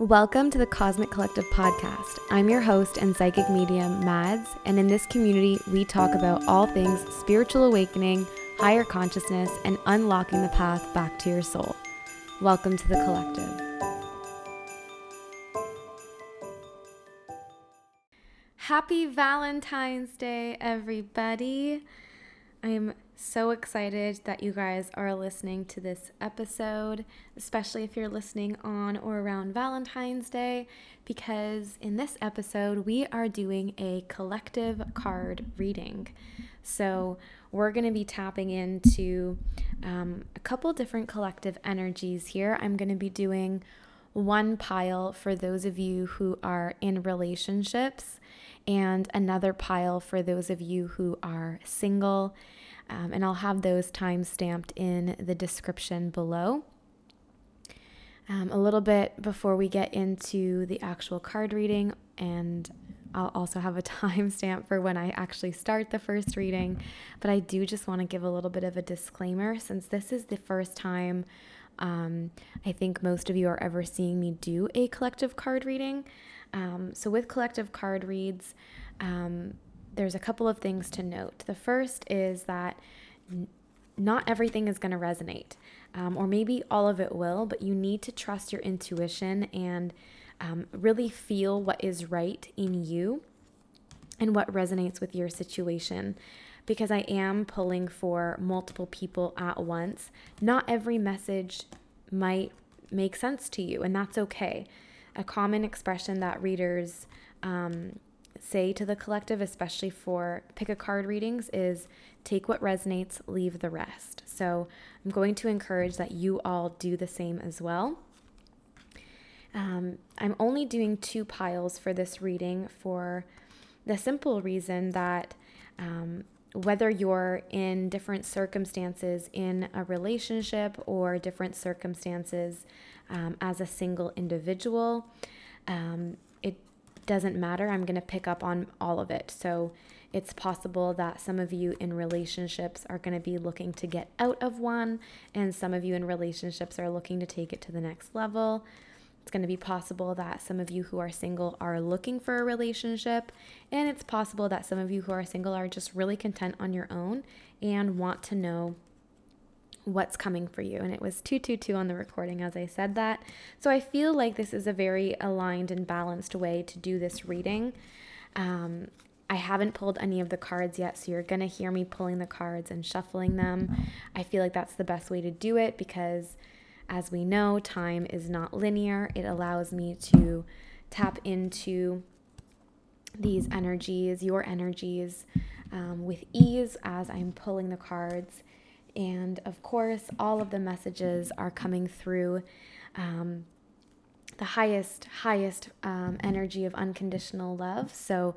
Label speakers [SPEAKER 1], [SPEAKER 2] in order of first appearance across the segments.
[SPEAKER 1] Welcome to the Cosmic Collective podcast. I'm your host and psychic medium, Madds, and in this community, we talk about all things spiritual awakening, higher consciousness, and unlocking the path back to your soul. Welcome to the collective. Happy Valentine's Day, everybody! I am so excited that you guys are listening to this episode, especially if you're listening on or around Valentine's Day, because in this episode, we are doing a collective card reading. So, we're going to be tapping into um, a couple different collective energies here. I'm going to be doing one pile for those of you who are in relationships, and another pile for those of you who are single um, and I'll have those time stamped in the description below. Um, a little bit before we get into the actual card reading, and I'll also have a timestamp for when I actually start the first reading. But I do just want to give a little bit of a disclaimer since this is the first time um, I think most of you are ever seeing me do a collective card reading. Um, so, with collective card reads, um, there's a couple of things to note. The first is that n- not everything is going to resonate, um, or maybe all of it will, but you need to trust your intuition and um, really feel what is right in you and what resonates with your situation. Because I am pulling for multiple people at once. Not every message might make sense to you, and that's okay. A common expression that readers um, say to the collective, especially for pick a card readings, is take what resonates, leave the rest. So I'm going to encourage that you all do the same as well. Um, I'm only doing two piles for this reading for the simple reason that um, whether you're in different circumstances in a relationship or different circumstances um, as a single individual, um, doesn't matter. I'm going to pick up on all of it. So it's possible that some of you in relationships are going to be looking to get out of one, and some of you in relationships are looking to take it to the next level. It's going to be possible that some of you who are single are looking for a relationship, and it's possible that some of you who are single are just really content on your own and want to know what's coming for you. And it was 222 on the recording as I said that. So I feel like this is a very aligned and balanced way to do this reading. Um, I haven't pulled any of the cards yet, so you're going to hear me pulling the cards and shuffling them. I feel like that's the best way to do it because, as we know, time is not linear. It allows me to tap into these energies, your energies, um, with ease as I'm pulling the cards. And of course, all of the messages are coming through um, the highest, highest um, energy of unconditional love. So,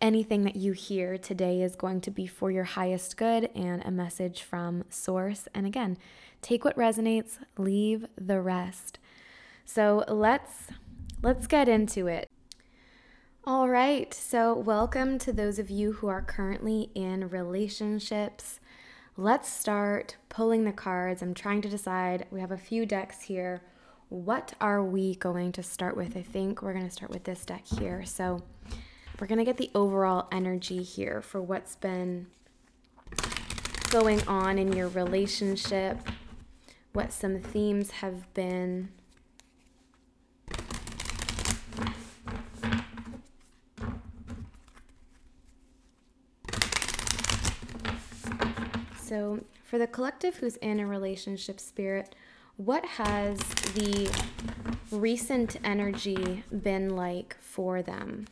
[SPEAKER 1] anything that you hear today is going to be for your highest good and a message from source. And again, take what resonates, leave the rest. So, let's let's get into it. All right. So, welcome to those of you who are currently in relationships let's start pulling the cards. I'm trying to decide. We have a few decks here. What are we going to start with? I think we're going to start with this deck here. So we're going to get the overall energy here for what's been going on in your relationship, what some themes have been. So, for the collective who's in a relationship spirit, what has the recent energy been like for them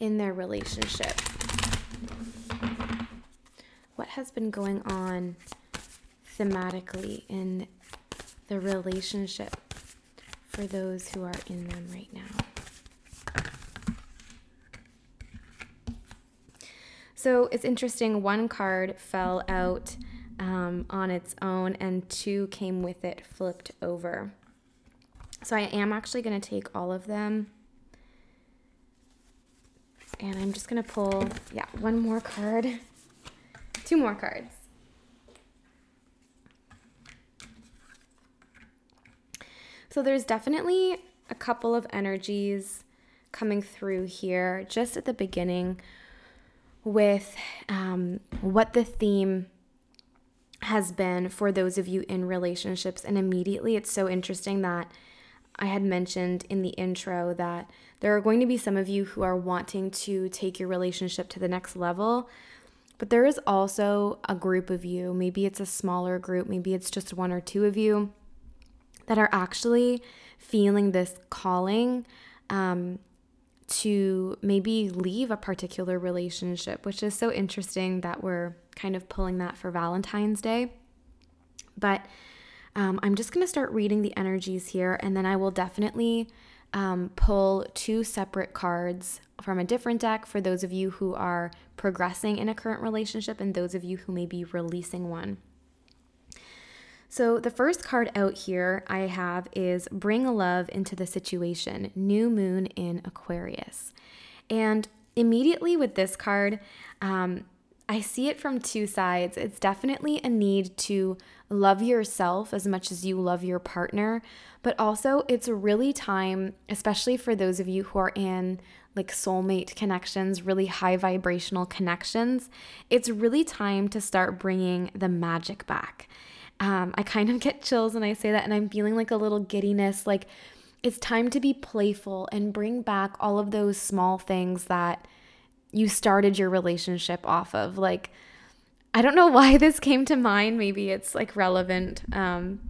[SPEAKER 1] in their relationship? What has been going on thematically in the relationship for those who are in them right now? So it's interesting. One card fell out um, on its own, and two came with it flipped over. So I am actually going to take all of them. And I'm just going to pull, yeah, one more card, two more cards. So there's definitely a couple of energies coming through here just at the beginning with um, what the theme has been for those of you in relationships. And immediately, it's so interesting that I had mentioned in the intro that there are going to be some of you who are wanting to take your relationship to the next level. But there is also a group of you, maybe it's a smaller group, maybe it's just one or two of you, that are actually feeling this calling um, to maybe leave a particular relationship, which is so interesting that we're kind of pulling that for Valentine's Day. But um, I'm just going to start reading the energies here, and then I will definitely um, pull two separate cards from a different deck for those of you who are progressing in a current relationship and those of you who may be releasing one. So, the first card out here I have is Bring Love into the Situation, New Moon in Aquarius. And immediately with this card, um, I see it from two sides. It's definitely a need to love yourself as much as you love your partner, but also it's really time, especially for those of you who are in like soulmate connections, really high vibrational connections. It's really time to start bringing the magic back. Um, I kind of get chills when I say that, and I'm feeling like a little giddiness. Like it's time to be playful and bring back all of those small things that you started your relationship off of. Like, I don't know why this came to mind. Maybe it's like relevant um,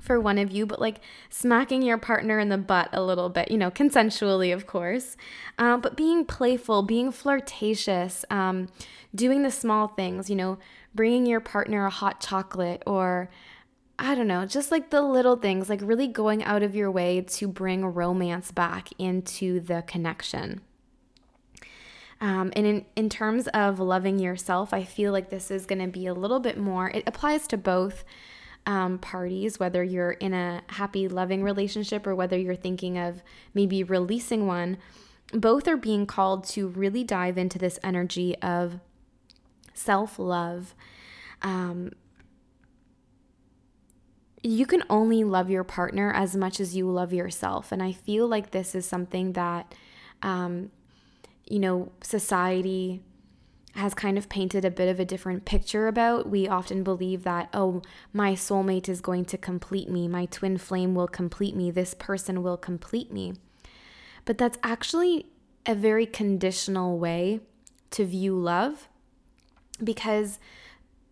[SPEAKER 1] for one of you, but like smacking your partner in the butt a little bit, you know, consensually, of course, uh, but being playful, being flirtatious, um, doing the small things, you know, bringing your partner a hot chocolate or I don't know, just like the little things, like really going out of your way to bring romance back into the connection. Um, and in, in terms of loving yourself, I feel like this is going to be a little bit more, it applies to both um, parties, whether you're in a happy, loving relationship or whether you're thinking of maybe releasing one. Both are being called to really dive into this energy of self love. Um, you can only love your partner as much as you love yourself. And I feel like this is something that um, you know, society has kind of painted a bit of a different picture about. We often believe that, oh, my soulmate is going to complete me, my twin flame will complete me, this person will complete me. But that's actually a very conditional way to view love because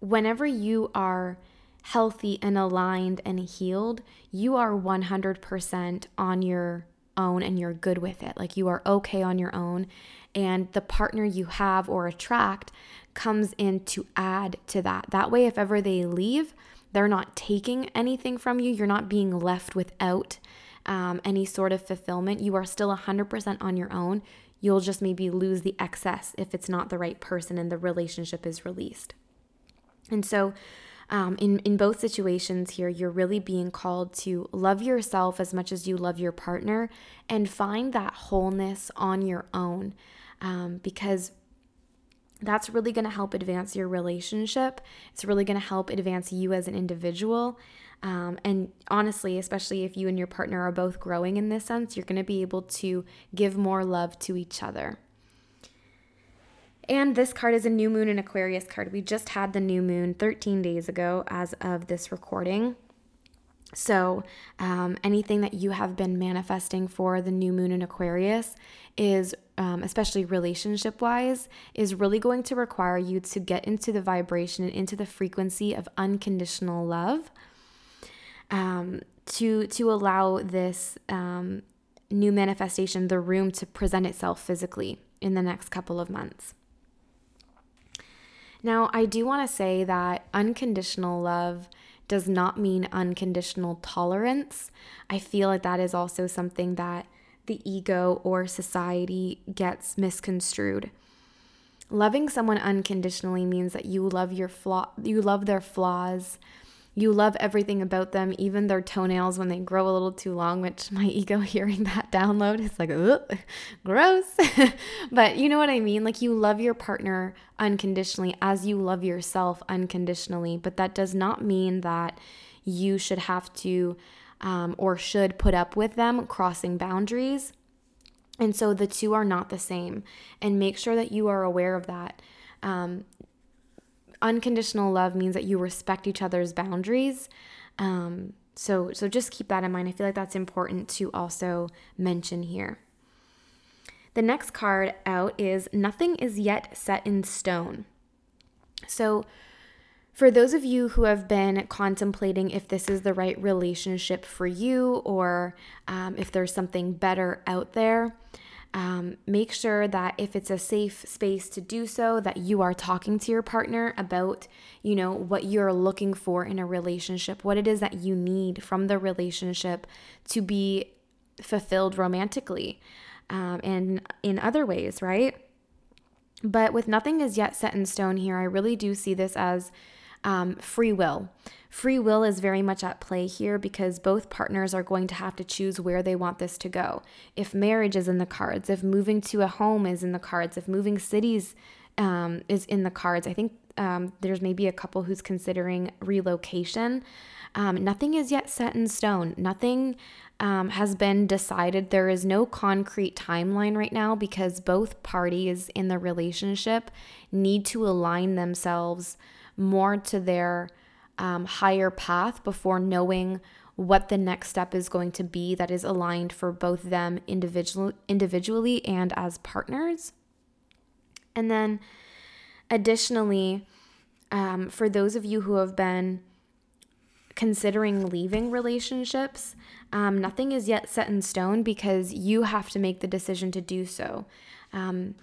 [SPEAKER 1] whenever you are healthy and aligned and healed, you are 100% on your own and you're good with it. Like you are okay on your own and the partner you have or attract comes in to add to that. That way, if ever they leave, they're not taking anything from you, you're not being left without um, any sort of fulfillment. You are still 100% on your own. You'll just maybe lose the excess if it's not the right person and the relationship is released. And so, um, in, in both situations here, you're really being called to love yourself as much as you love your partner and find that wholeness on your own um, because that's really going to help advance your relationship. It's really going to help advance you as an individual. Um, and honestly, especially if you and your partner are both growing in this sense, you're going to be able to give more love to each other. And this card is a new moon in Aquarius card. We just had the new moon 13 days ago as of this recording. So, um, anything that you have been manifesting for the new moon in Aquarius is, um, especially relationship wise, is really going to require you to get into the vibration and into the frequency of unconditional love um, to, to allow this um, new manifestation the room to present itself physically in the next couple of months. Now, I do want to say that unconditional love does not mean unconditional tolerance. I feel like that is also something that the ego or society gets misconstrued. Loving someone unconditionally means that you love your flaw you love their flaws. You love everything about them, even their toenails when they grow a little too long, which my ego hearing that download is like, gross. but you know what I mean? Like you love your partner unconditionally as you love yourself unconditionally. But that does not mean that you should have to um, or should put up with them crossing boundaries. And so the two are not the same. And make sure that you are aware of that. Um, unconditional love means that you respect each other's boundaries. Um, so, so just keep that in mind. I feel like that's important to also mention here. The next card out is Nothing is Yet Set in Stone. So, for those of you who have been contemplating if this is the right relationship for you or um, if there's something better out there, um, make sure that if it's a safe space to do so, that you are talking to your partner about, you know, what you're looking for in a relationship, what it is that you need from the relationship to be fulfilled romantically um, and in other ways, right? But with nothing is yet set in stone here, I really do see this as um, free will. Free will is very much at play here because both partners are going to have to choose where they want this to go. If marriage is in the cards, if moving to a home is in the cards, if moving cities um, is in the cards, I think um, there's maybe a couple who's considering relocation. Um, nothing is yet set in stone. Nothing um, has been decided. There is no concrete timeline right now because both parties in the relationship need to align themselves more to their um, higher path before knowing what the next step is going to be that is aligned for both them individual, individually and as partners. And then, additionally, um, for those of you who have been considering leaving relationships, um, nothing is yet set in stone because you have to make the decision to do so. Um,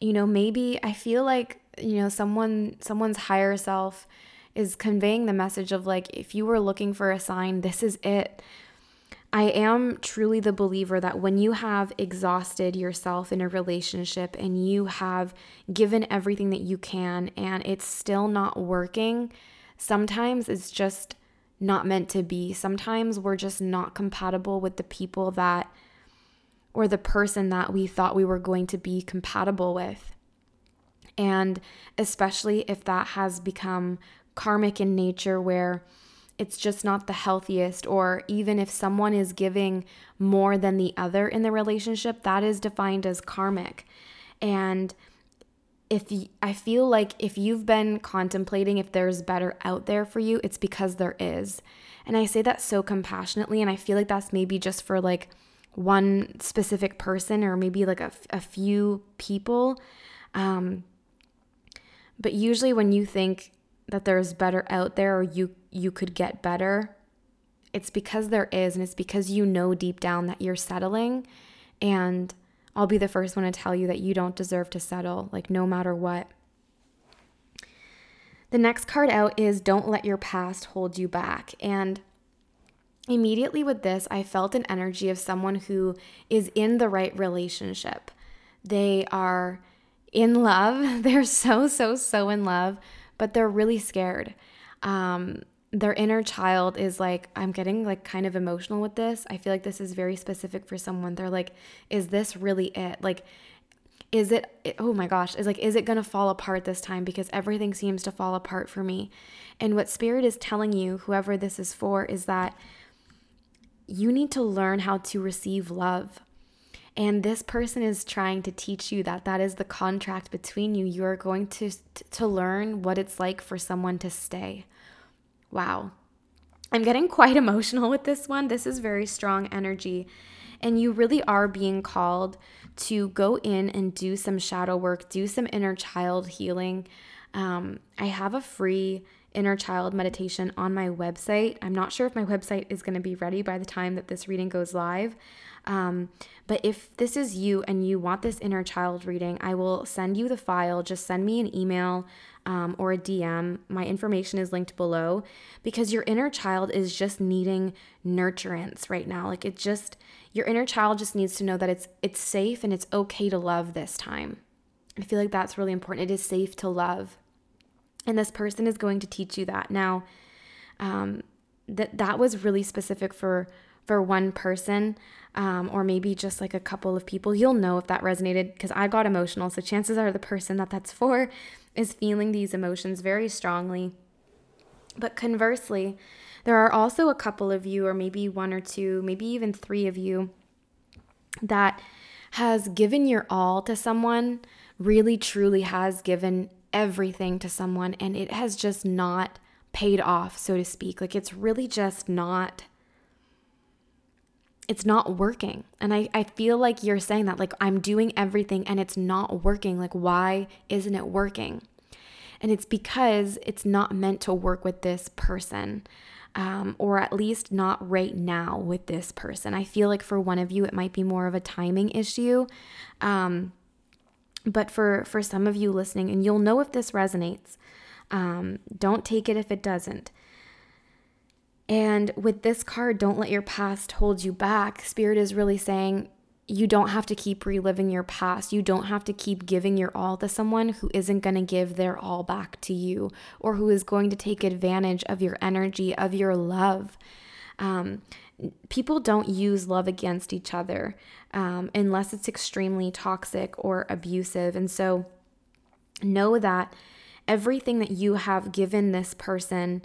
[SPEAKER 1] you know, maybe I feel like you know someone someone's higher self is conveying the message of like if you were looking for a sign, this is it. I am truly the believer that when you have exhausted yourself in a relationship and you have given everything that you can and it's still not working, sometimes it's just not meant to be. Sometimes we're just not compatible with the people that, or the person that we thought we were going to be compatible with. And especially if that has become karmic in nature, where it's just not the healthiest, or even if someone is giving more than the other in the relationship, that is defined as karmic. And if I feel like if you've been contemplating if there's better out there for you, it's because there is. And I say that so compassionately. And I feel like that's maybe just for like one specific person or maybe like a, a few people. Um, but usually when you think that there's better out there or you you could get better, it's because there is and it's because you know deep down that you're settling and I'll be the first one to tell you that you don't deserve to settle, like, no matter what. The next card out is Don't Let Your Past Hold You Back. And immediately with this, I felt an energy of someone who is in the right relationship. They are in love. They're so, so, so in love, but they're really scared. Um, their inner child is like i'm getting like kind of emotional with this. I feel like this is very specific for someone. They're like is this really it? Like is it oh my gosh is like is it to fall apart this time? Because everything seems to fall apart for me. And what spirit is telling you whoever this is for is that you need to learn how to receive love and this person is trying to teach you that that is the contract between you you are going to to learn what it's like for someone to stay Wow. I'm getting quite emotional with this one. This is very strong energy. And you really are being called to go in and do some shadow work, do some inner child healing. Um, I have a free inner child meditation on my website. I'm not sure if my website is going to be ready by the time that this reading goes live. Um, but if this is you and you want this inner child reading, I will send you the file. Just send me an email um, or a DM. My information is linked below because your inner child is just needing nurturance right now. Like it just your inner child just needs to know that it's it's safe and it's okay to love this time. I feel like that's really important. It is safe to love. And this person is going to teach you that. Now, um, that that was really specific for for one person um, or maybe just like a couple of people you'll know if that resonated because i got emotional so chances are the person that that's for is feeling these emotions very strongly. But conversely, there are also a couple of you, or maybe one or two, maybe even three of you, that has given your all to someone, really truly has given everything to someone, and it has just not paid off, so to speak. Like it's really just not it's not working. And I, I feel like you're saying that, like, I'm doing everything and it's not working. Like, why isn't it working? And it's because it's not meant to work with this person, um, or at least not right now with this person. I feel like for one of you, it might be more of a timing issue. Um, but for, for some of you listening, and you'll know if this resonates, um, don't take it if it doesn't. And with this card, don't let your past hold you back. Spirit is really saying you don't have to keep reliving your past. You don't have to keep giving your all to someone who isn't going to give their all back to you or who is going to take advantage of your energy, of your love. Um, people don't use love against each other um, unless it's extremely toxic or abusive. And so know that everything that you have given this person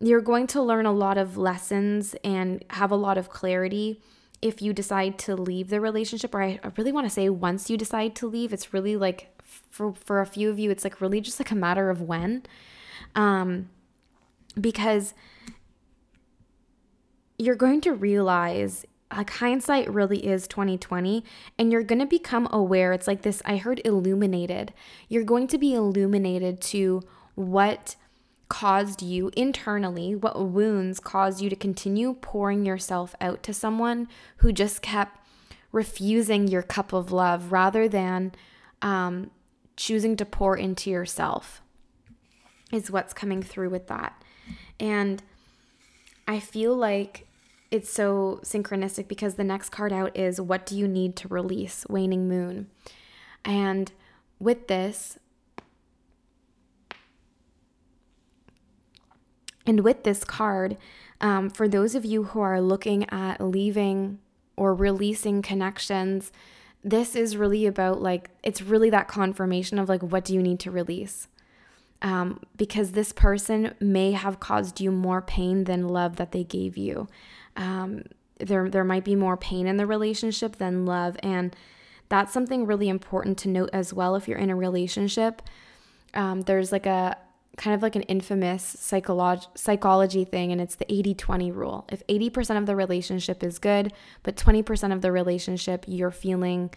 [SPEAKER 1] you're going to learn a lot of lessons and have a lot of clarity if you decide to leave the relationship or I, really want to say once you decide to leave it's really like for for a few of you it's like really just like a matter of when. Um because you're going to realize like hindsight really is 2020 and you're going to become aware it's like this I heard illuminated. You're going to be illuminated to what caused you internally, what wounds caused you to continue pouring yourself out to someone who just kept refusing your cup of love rather than um, choosing to pour into yourself, is what's coming through with that. And I feel like it's so synchronistic because the next card out is What Do You Need to Release? Waning Moon. And with this, And with this card, um, for those of you who are looking at leaving or releasing connections, this is really about like, it's really that confirmation of like, what do you need to release? Um, because this person may have caused you more pain than love that they gave you. Um, there, there might be more pain in the relationship than love. And that's something really important to note as well if you're in a relationship. Um, there's like a, kind of like an infamous psycholog- psychology thing, and it's the 80 20 rule. If 80% of the relationship is good, but 20% of the relationship you're feeling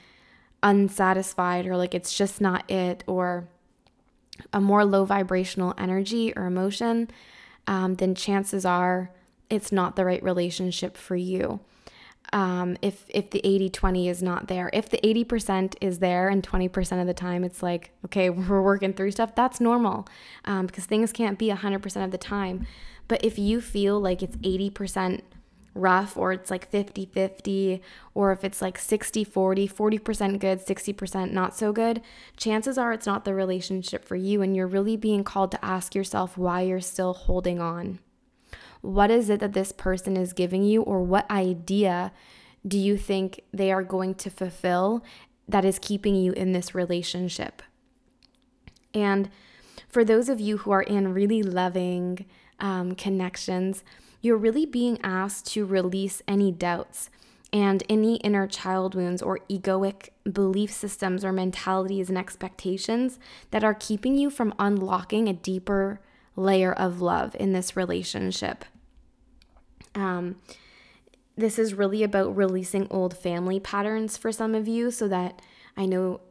[SPEAKER 1] unsatisfied or like it's just not it, or a more low vibrational energy or emotion, um, then chances are it's not the right relationship for you um, if if the 80 20 is not there. If the 80% is there and 20% of the time it's like okay we're working through stuff that's normal um, because things can't be 100% of the time. But if you feel like it's 80% rough or it's like 50 50 or if it's like 60 40 40% good 60% not so good chances are it's not the relationship for you and you're really being called to ask yourself why you're still holding on what is it that this person is giving you, or what idea do you think they are going to fulfill that is keeping you in this relationship? And for those of you who are in really loving um, connections, you're really being asked to release any doubts and any inner child wounds or egoic belief systems or mentalities and expectations that are keeping you from unlocking a deeper layer of love in this relationship. Um, this is really about releasing old family patterns for some of you so that I know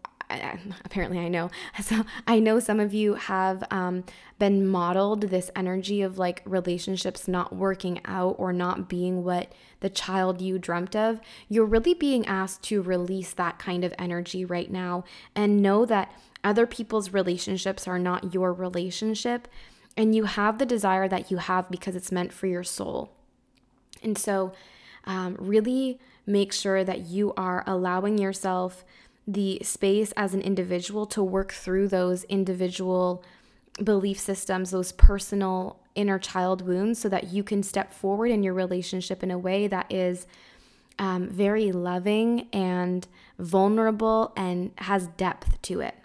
[SPEAKER 1] apparently I know. So I know some of you have um, been modeled this energy of like relationships not working out or not being what the child you dreamt of. You're really being asked to release that kind of energy right now and know that other people's relationships are not your relationship and you have the desire that you have because it's meant for your soul. And so, um, really make sure that you are allowing yourself the space as an individual to work through those individual belief systems, those personal inner child wounds, so that you can step forward in your relationship in a way that is um, very loving and vulnerable and has depth to it.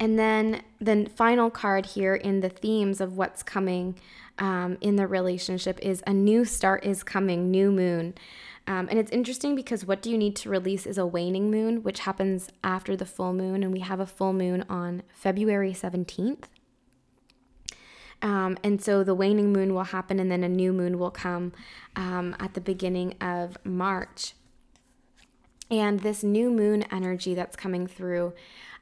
[SPEAKER 1] And then the final card here in the themes of what's coming um, in the relationship is a new start is coming, new moon. Um, and it's interesting because what do you need to release is a waning moon, which happens after the full moon. And we have a full moon on February 17th. Um, and so the waning moon will happen, and then a new moon will come um, at the beginning of March. And this new moon energy that's coming through,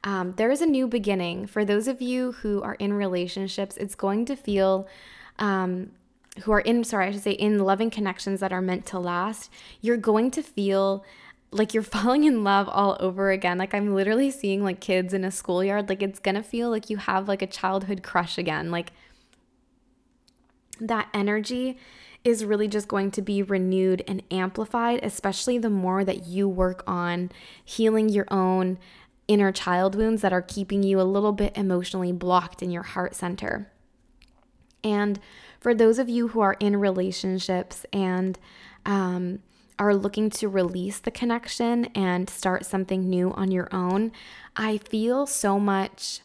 [SPEAKER 1] um, there is a new beginning. For those of you who are in relationships, it's going to feel um, who are in, sorry, I should say, in loving connections that are meant to last, you're going to feel like you're falling in love all over again. Like I'm literally seeing like kids in a schoolyard. Like it's gonna feel like you have like a childhood crush again. Like that energy is really just going to be renewed and amplified, especially the more that you work on healing your own inner child wounds that are keeping you a little bit emotionally blocked in your heart center. And for those of you who are in relationships and um, are looking to release the connection and start something new on your own, I feel so much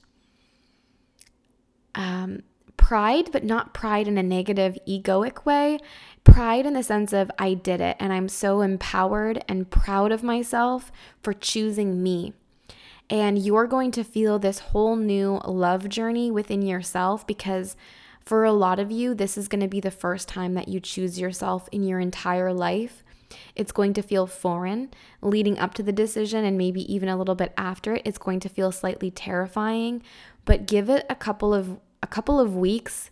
[SPEAKER 1] um, pride, but not pride in a negative, egoic way. Pride in the sense of I did it and I'm so empowered and proud of myself for choosing me. And you're going to feel this whole new love journey within yourself because for a lot of you, this is going to be the first time that you choose yourself in your entire life. It's going to feel foreign leading up to the decision and maybe even a little bit after it. It's going to feel slightly terrifying, but give it a couple of a couple of weeks.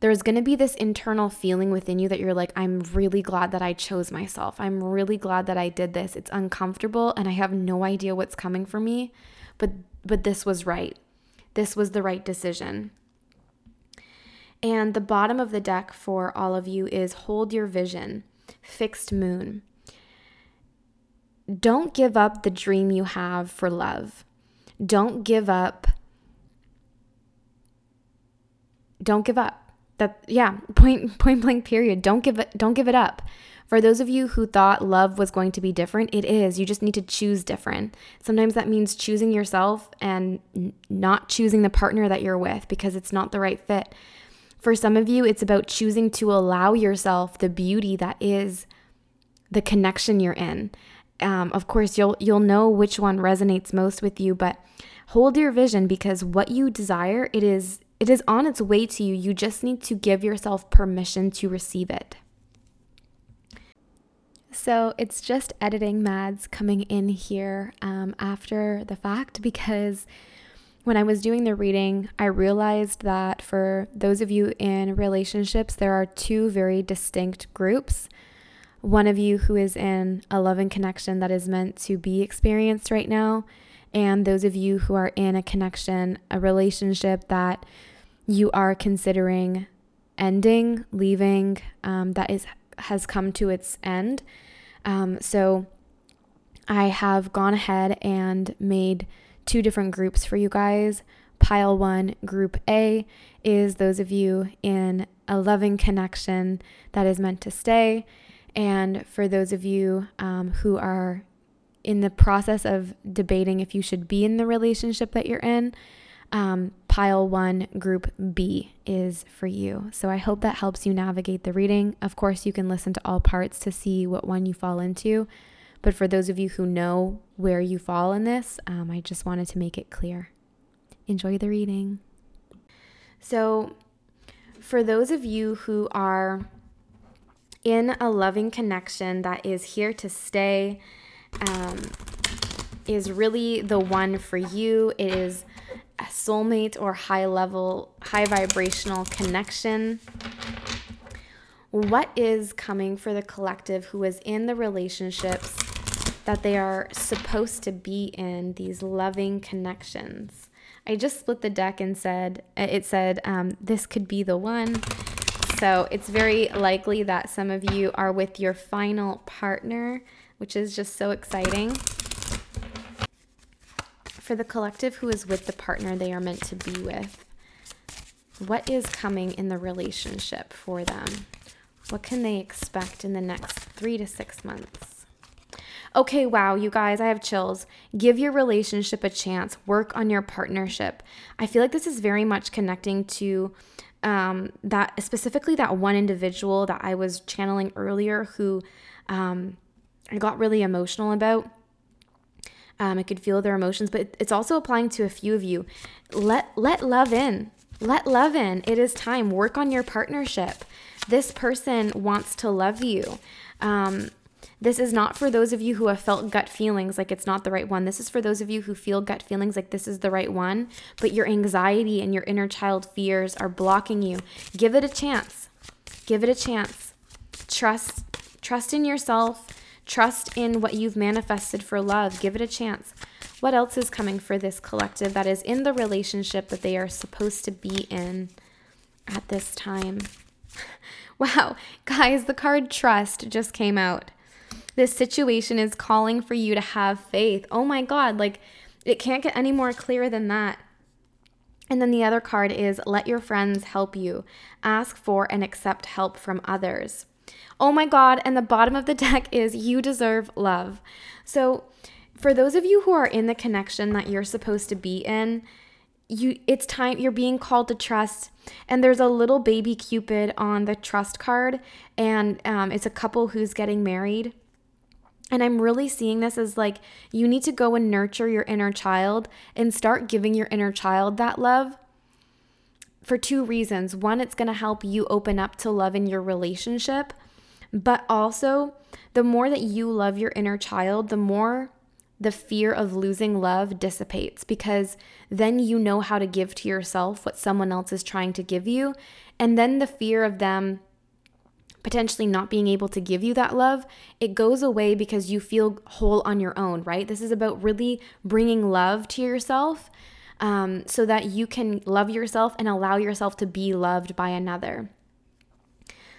[SPEAKER 1] There's going to be this internal feeling within you that you're like, I'm really glad that I chose myself. I'm really glad that I did this. It's uncomfortable and I have no idea what's coming for me, but but this was right. This was the right decision. And the bottom of the deck for all of you is hold your vision, fixed moon. Don't give up the dream you have for love. Don't give up. Don't give up. That yeah, point point blank period. Don't give it don't give it up. For those of you who thought love was going to be different, it is. You just need to choose different. Sometimes that means choosing yourself and not choosing the partner that you're with because it's not the right fit. For some of you, it's about choosing to allow yourself the beauty that is the connection you're in. Um, of course, you'll you'll know which one resonates most with you, but hold your vision because what you desire, it is it is on its way to you. You just need to give yourself permission to receive it. So it's just editing Madds coming in here um, after the fact because when I was doing the reading, I realized that for those of you in relationships, there are two very distinct groups. One of you who is in a loving connection that is meant to be experienced right now, and those of you who are in a connection, a relationship that you are considering ending, leaving, um, that is has come to its end. Um, so I have gone ahead and made two different groups for you guys. Pile one, group A, is those of you in a loving connection that is meant to stay. And for those of you um, who are in the process of debating if you should be in the relationship that you're in, um, pile one, group B is for you. So I hope that helps you navigate the reading. Of course, you can listen to all parts to see what one you fall into. But for those of you who know where you fall in this, um, I just wanted to make it clear. Enjoy the reading. So, for those of you who are in a loving connection that is here to stay, um, is really the one for you. It is a soulmate or high level, high vibrational connection what is coming for the collective who is in the relationships that they are supposed to be in, these loving connections. I just split the deck and said, it said, um, this could be the one. So it's very likely that some of you are with your final partner, which is just so exciting. For the collective who is with the partner they are meant to be with, what is coming in the relationship for them? What can they expect in the next three to six months? Okay, wow, you guys, I have chills. Give your relationship a chance. Work on your partnership. I feel like this is very much connecting to um, that specifically that one individual that I was channeling earlier who um, I got really emotional about. Um, I could feel their emotions, but it's also applying to a few of you. Let let love in. Let love in. It is time. Work on your partnership. This person wants to love you. Um, this is not for those of you who have felt gut feelings like it's not the right one. This is for those of you who feel gut feelings like this is the right one, but your anxiety and your inner child fears are blocking you. Give it a chance. Give it a chance. Trust trust in yourself. Trust in what you've manifested for love. Give it a chance. What else is coming for this collective that is in the relationship that they are supposed to be in at this time? Wow, guys, the card trust just came out. This situation is calling for you to have faith. Oh my God, like it can't get any more clear than that. And then the other card is let your friends help you. Ask for and accept help from others. Oh my God. And the bottom of the deck is you deserve love. So, for those of you who are in the connection that you're supposed to be in, you it's time you're being called to trust and there's a little baby cupid on the trust card and um, it's a couple who's getting married and I'm really seeing this as like you need to go and nurture your inner child and start giving your inner child that love for two reasons. One, it's going to help you open up to love in your relationship, but also the more that you love your inner child, the more the fear of losing love dissipates because then you know how to give to yourself what someone else is trying to give you. And then the fear of them potentially not being able to give you that love, it goes away because you feel whole on your own, right? This is about really bringing love to yourself um, so that you can love yourself and allow yourself to be loved by another.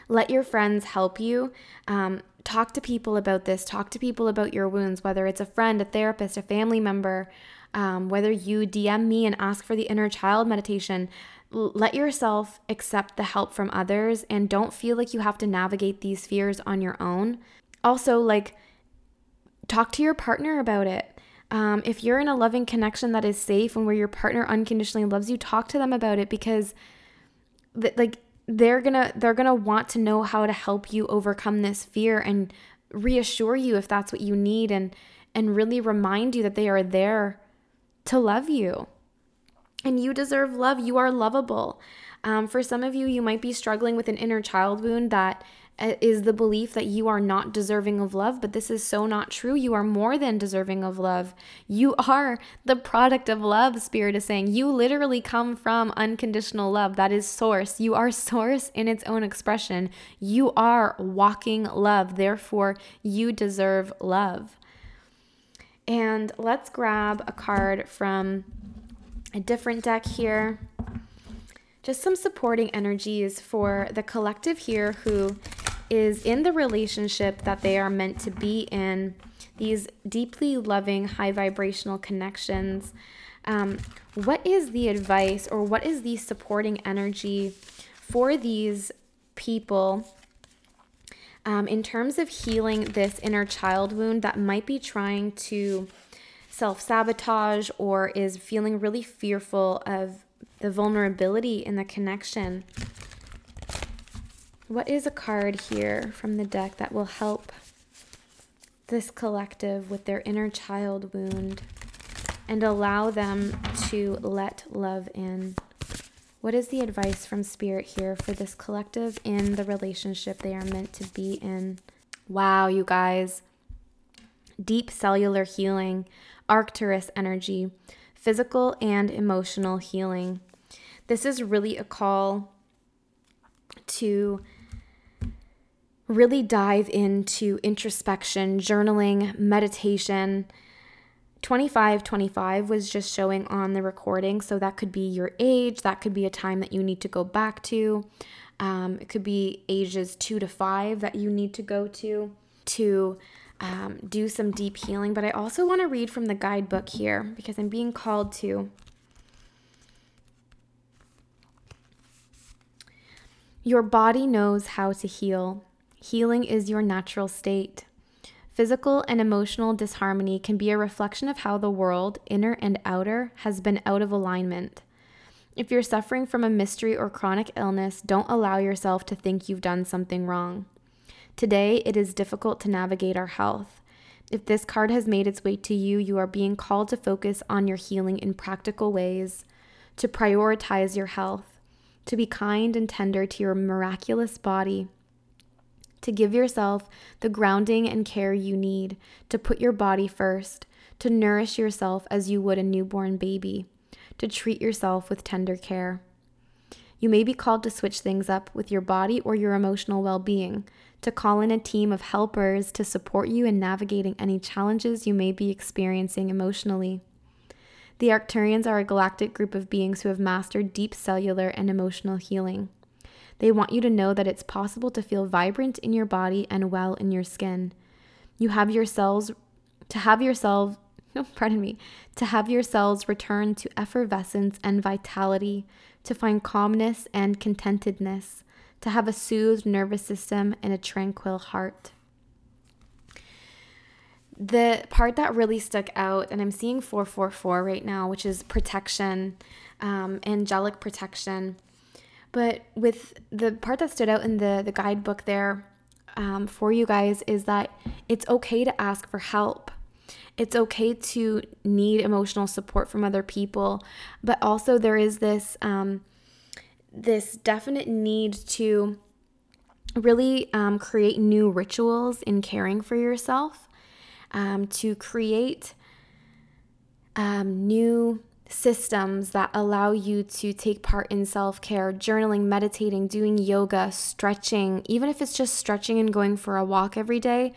[SPEAKER 1] Let your friends help you. Um, talk to people about this. Talk to people about your wounds, whether it's a friend, a therapist, a family member, um, whether you DM me and ask for the inner child meditation let yourself accept the help from others and don't feel like you have to navigate these fears on your own. Also, like, talk to your partner about it. Um, if you're in a loving connection that is safe and where your partner unconditionally loves you, talk to them about it because, th- like, they're gonna they're gonna want to know how to help you overcome this fear and reassure you if that's what you need and and really remind you that they are there to love you and you deserve love. You are lovable. Um, for some of you, you might be struggling with an inner child wound that Uh, is the belief that you are not deserving of love, but this is so not true. You are more than deserving of love. You are the product of love, Spirit is saying. You literally come from unconditional love. That is source. You are source in its own expression. You are walking love. Therefore, you deserve love. And let's grab a card from a different deck here. Just some supporting energies for the collective here who is in the relationship that they are meant to be in, these deeply loving, high vibrational connections. Um, what is the advice or what is the supporting energy for these people um, in terms of healing this inner child wound that might be trying to self sabotage or is feeling really fearful of the vulnerability in the connection. What is a card here from the deck that will help this collective with their inner child wound and allow them to let love in? What is the advice from Spirit here for this collective in the relationship they are meant to be in? Wow, you guys. Deep cellular healing Arcturus energy, physical and emotional healing. This is really a call to really dive into introspection, journaling, meditation. 2525 was just showing on the recording. So that could be your age, that could be a time that you need to go back to. Um, it could be ages two to five that you need to go to to um, do some deep healing. But I also want to read from the guidebook here because I'm being called to. Your body knows how to heal. Healing is your natural state. Physical and emotional disharmony can be a reflection of how the world, inner and outer, has been out of alignment. If you're suffering from a mystery or chronic illness, don't allow yourself to think you've done something wrong. Today, it is difficult to navigate our health. If this card has made its way to you, you are being called to focus on your healing in practical ways, to prioritize your health, to be kind and tender to your miraculous body, to give yourself the grounding and care you need, to put your body first, to nourish yourself as you would a newborn baby, to treat yourself with tender care. You may be called to switch things up with your body or your emotional well being, to call in a team of helpers to support you in navigating any challenges you may be experiencing emotionally. The Arcturians are a galactic group of beings who have mastered deep cellular and emotional healing. They want you to know that it's possible to feel vibrant in your body and well in your skin. You have your cells to have yourself no, pardon me, to have your cells return to effervescence and vitality, to find calmness and contentedness, to have a soothed nervous system and a tranquil heart. The part that really stuck out, and I'm seeing 444 right now, which is protection, um, angelic protection. But with the part that stood out in the, the guidebook there um, for you guys is that it's okay to ask for help. It's okay to need emotional support from other people, but also there is this um, this definite need to really um, create new rituals in caring for yourself, um, to create um, new systems that allow you to take part in self care, journaling, meditating, doing yoga, stretching, even if it's just stretching and going for a walk every day.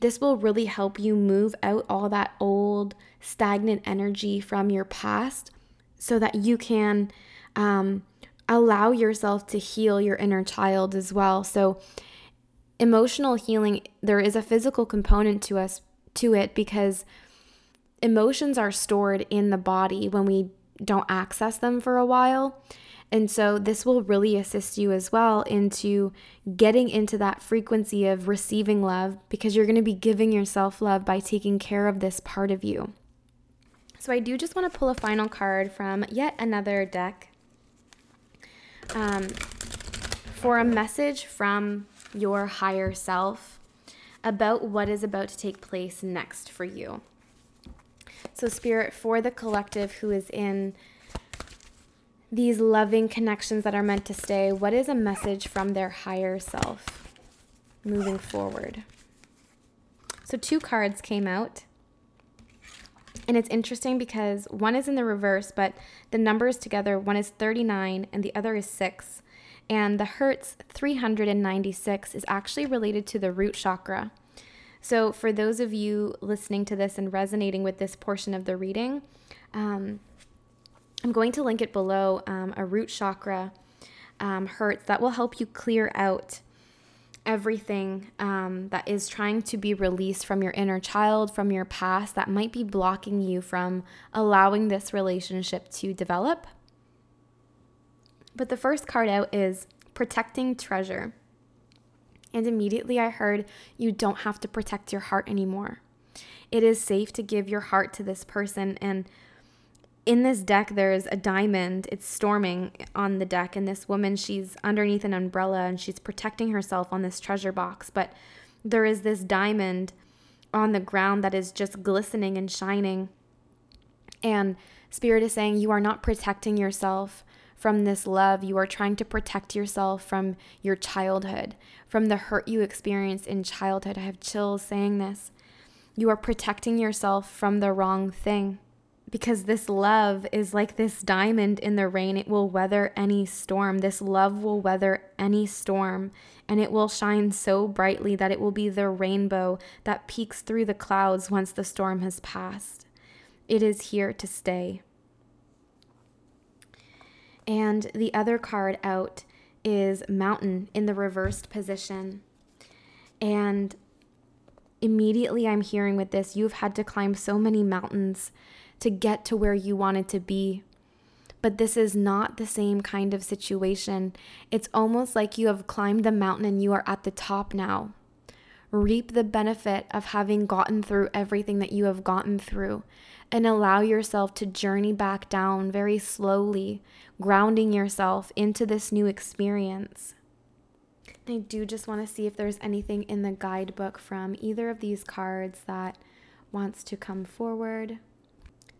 [SPEAKER 1] This will really help you move out all that old, stagnant energy from your past so that you can um, allow yourself to heal your inner child as well. So, emotional healing, there is a physical component to us to it because emotions are stored in the body when we don't access them for a while. And so this will really assist you as well into getting into that frequency of receiving love because you're going to be giving yourself love by taking care of this part of you. So I do just want to pull a final card from yet another deck um, for a message from your higher self about what is about to take place next for you. So, Spirit, for the collective who is in these loving connections that are meant to stay, what is a message from their higher self moving forward? So, two cards came out. And it's interesting because one is in the reverse, but the numbers together, one is 39 and the other is 6. And the Hertz 396 is actually related to the root chakra. So, for those of you listening to this and resonating with this portion of the reading, um, I'm going to link it below um, a root chakra um, Hertz that will help you clear out everything um, that is trying to be released from your inner child, from your past, that might be blocking you from allowing this relationship to develop. But the first card out is protecting treasure. And immediately I heard, you don't have to protect your heart anymore. It is safe to give your heart to this person. And in this deck, there's a diamond. It's storming on the deck. And this woman, she's underneath an umbrella and she's protecting herself on this treasure box. But there is this diamond on the ground that is just glistening and shining. And Spirit is saying, You are not protecting yourself from this love. You are trying to protect yourself from your childhood, from the hurt you experienced in childhood. I have chills saying this. You are protecting yourself from the wrong thing because this love is like this diamond in the rain. It will weather any storm. This love will weather any storm, and it will shine so brightly that it will be the rainbow that peeks through the clouds once the storm has passed. It is here to stay. And the other card out is Mountain in the reversed position. And immediately I'm hearing with this, you've had to climb so many mountains to get to where you wanted to be. But this is not the same kind of situation. It's almost like you have climbed the mountain and you are at the top now. reap the benefit of having gotten through everything that you have gotten through and allow yourself to journey back down very slowly, grounding yourself into this new experience. I do just want to see if there's anything in the guidebook from either of these cards that wants to come forward.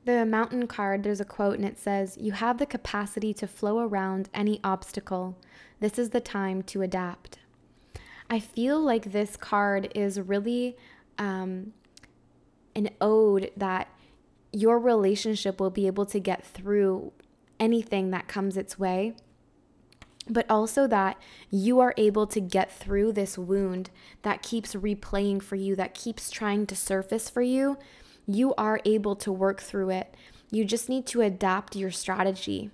[SPEAKER 1] The mountain card, there's a quote and it says, You have the capacity to flow around any obstacle. This is the time to adapt. I feel like this card is really um, an ode that your relationship will be able to get through anything that comes its way, but also that you are able to get through this wound that keeps replaying for you, that keeps trying to surface for you. You are able to work through it. You just need to adapt your strategy.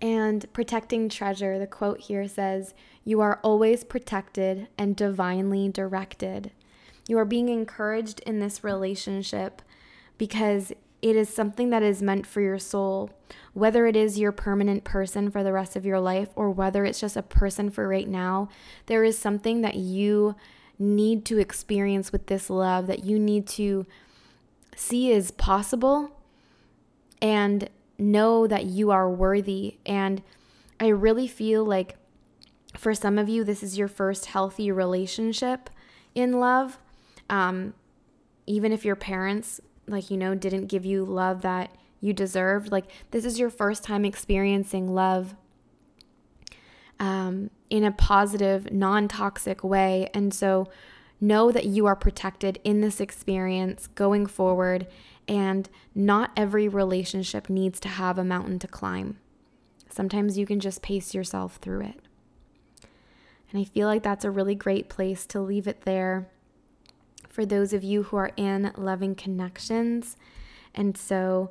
[SPEAKER 1] And protecting treasure, the quote here says, You are always protected and divinely directed. You are being encouraged in this relationship because it is something that is meant for your soul, whether it is your permanent person for the rest of your life or whether it's just a person for right now. There is something that you need to experience with this love that you need to see is possible and know that you are worthy. And I really feel like for some of you, this is your first healthy relationship in love um, even if your parents, like, you know, didn't give you love that you deserved, like, this is your first time experiencing love um, in a positive, non toxic way. And so, know that you are protected in this experience going forward. And not every relationship needs to have a mountain to climb. Sometimes you can just pace yourself through it. And I feel like that's a really great place to leave it there for those of you who are in loving connections. And so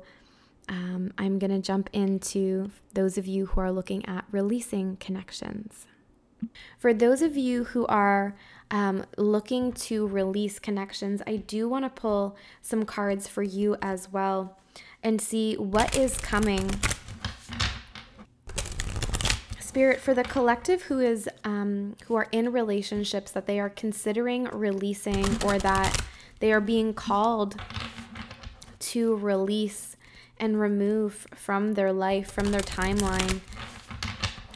[SPEAKER 1] um, I'm going to jump into those of you who are looking at releasing connections. For those of you who are um, looking to release connections, I do want to pull some cards for you as well and see what is coming Spirit, for the collective who is um, who are in relationships that they are considering releasing or that they are being called to release and remove from their life, from their timeline.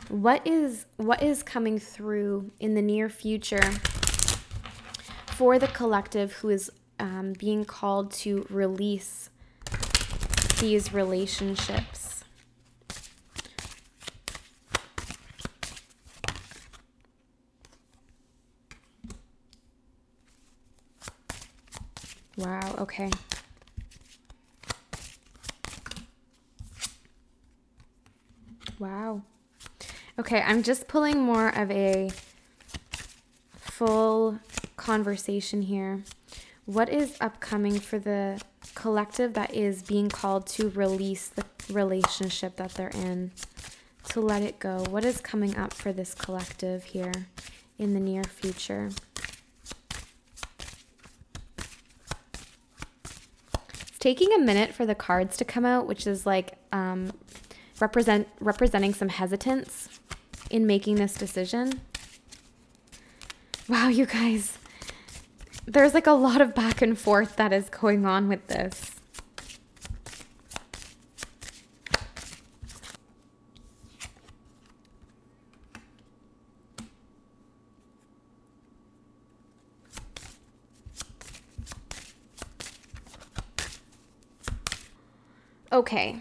[SPEAKER 1] What is what is coming through in the near future for the collective who is um, being called to release these relationships? Wow, okay. Wow. Okay, I'm just pulling more of a full conversation here. What is upcoming for the collective that is being called to release the relationship that they're in, to let it go? What is coming up for this collective here in the near future? Taking a minute for the cards to come out, which is like um, represent representing some hesitance in making this decision. Wow, you guys. There's like a lot of back and forth that is going on with this. Okay.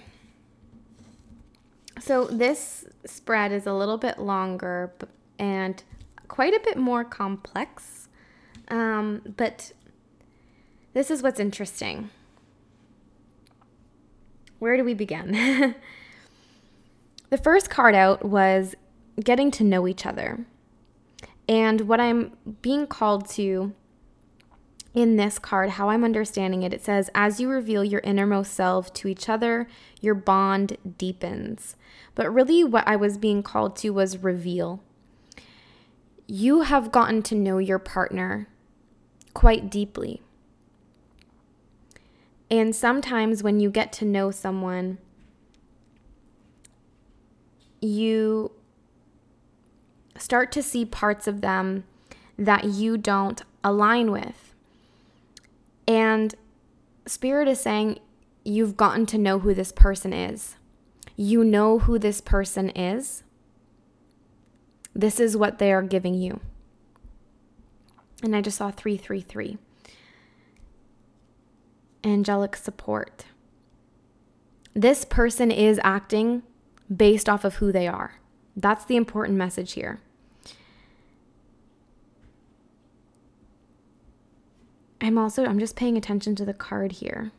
[SPEAKER 1] So this spread is a little bit longer and quite a bit more complex. Um, but this is what's interesting. Where do we begin? the first card out was getting to know each other. And what I'm being called to in this card, how I'm understanding it, it says, as you reveal your innermost self to each other, your bond deepens. But really, what I was being called to was reveal. You have gotten to know your partner quite deeply. And sometimes when you get to know someone, you start to see parts of them that you don't align with. And Spirit is saying you've gotten to know who this person is. You know who this person is. This is what they are giving you. And I just saw 333. Angelic support. This person is acting based off of who they are. That's the important message here. I'm also I'm just paying attention to the card here.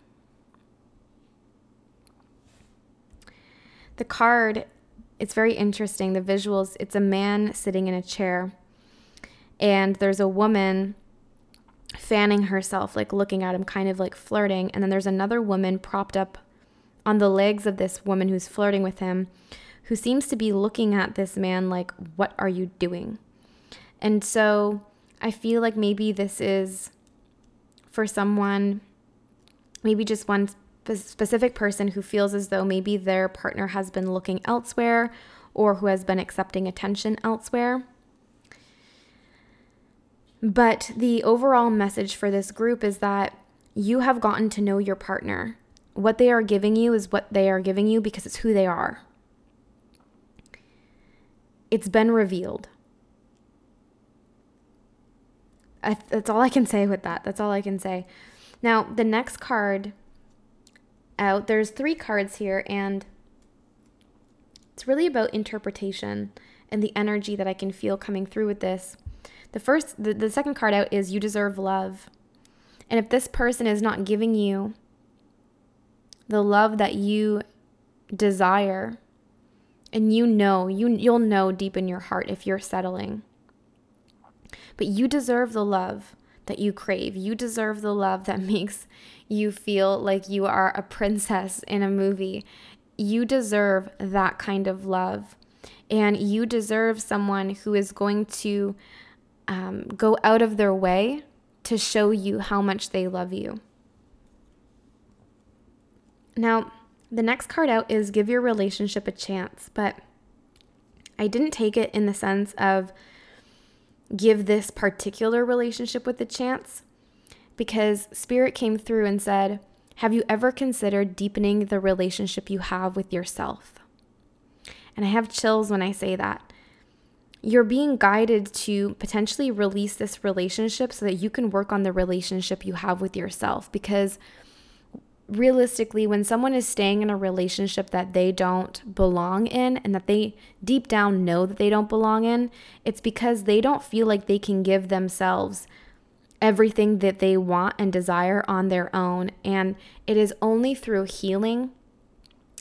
[SPEAKER 1] The card it's very interesting. The visuals, it's a man sitting in a chair and there's a woman fanning herself like looking at him kind of like flirting and then there's another woman propped up on the legs of this woman who's flirting with him who seems to be looking at this man like what are you doing? And so I feel like maybe this is for someone, maybe just one specific person who feels as though maybe their partner has been looking elsewhere or who has been accepting attention elsewhere. But the overall message for this group is that you have gotten to know your partner. What they are giving you is what they are giving you because it's who they are. It's been revealed. I, that's all I can say with that. That's all I can say. Now, the next card out, there's three cards here, and it's really about interpretation and the energy that I can feel coming through with this. The first, the, the second card out is you deserve love. And if this person is not giving you the love that you desire, and you know, you you'll know deep in your heart if you're settling but you deserve the love that you crave. You deserve the love that makes you feel like you are a princess in a movie. You deserve that kind of love. And you deserve someone who is going to um, go out of their way to show you how much they love you. Now, the next card out is give your relationship a chance, but I didn't take it in the sense of give this particular relationship with a chance because Spirit came through and said, Have you ever considered deepening the relationship you have with yourself? And I have chills when I say that. You're being guided to potentially release this relationship so that you can work on the relationship you have with yourself because realistically, when someone is staying in a relationship that they don't belong in and that they deep down know that they don't belong in, it's because they don't feel like they can give themselves everything that they want and desire on their own. And it is only through healing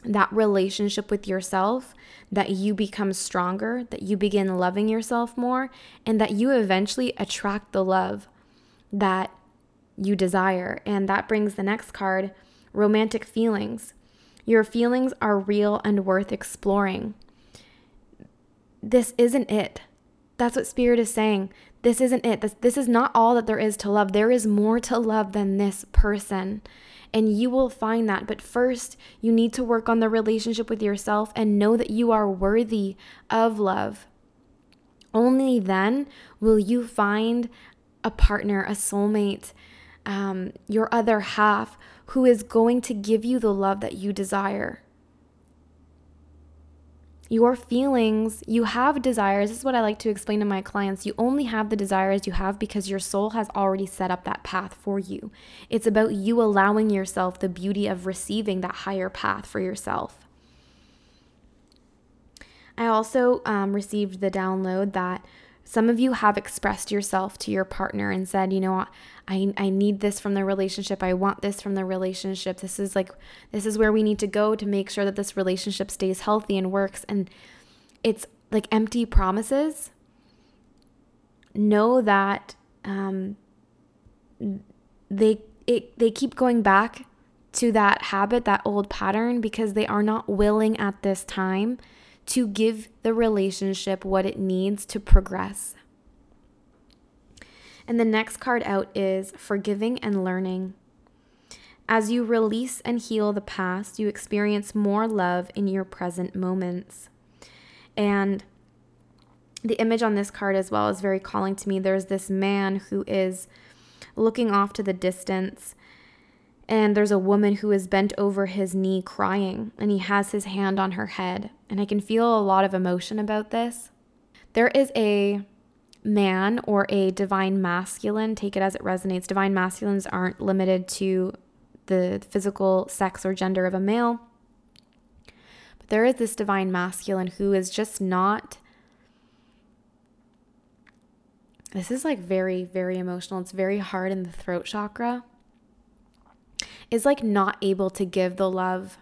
[SPEAKER 1] that relationship with yourself that you become stronger, that you begin loving yourself more, and that you eventually attract the love that you desire. And that brings the next card romantic feelings. Your feelings are real and worth exploring. This isn't it. That's what Spirit is saying. This isn't it. This, this is not all that there is to love. There is more to love than this person. And you will find that. But first, you need to work on the relationship with yourself and know that you are worthy of love. Only then will you find a partner, a soulmate, um, your other half who is going to give you the love that you desire. Your feelings, you have desires. This is what I like to explain to my clients. You only have the desires you have because your soul has already set up that path for you. It's about you allowing yourself the beauty of receiving that higher path for yourself. I also um, received the download that some of you have expressed yourself to your partner and said, you know, I, I need this from the relationship. I want this from the relationship. This is like, this is where we need to go to make sure that this relationship stays healthy and works. And it's like empty promises. Know that um, they, it, they keep going back to that habit, that old pattern, because they are not willing at this time to give the relationship what it needs to progress. And the next card out is forgiving and learning. As you release and heal the past, you experience more love in your present moments. And the image on this card as well is very calling to me. There's this man who is looking off to the distance, and there's a woman who is bent over his knee crying, and he has his hand on her head. And I can feel a lot of emotion about this. There is a man or a divine masculine, take it as it resonates. Divine masculines aren't limited to the physical sex or gender of a male. But there is this divine masculine who is just not this is like very, very emotional. It's very hard in the throat chakra. Is like not able to give the love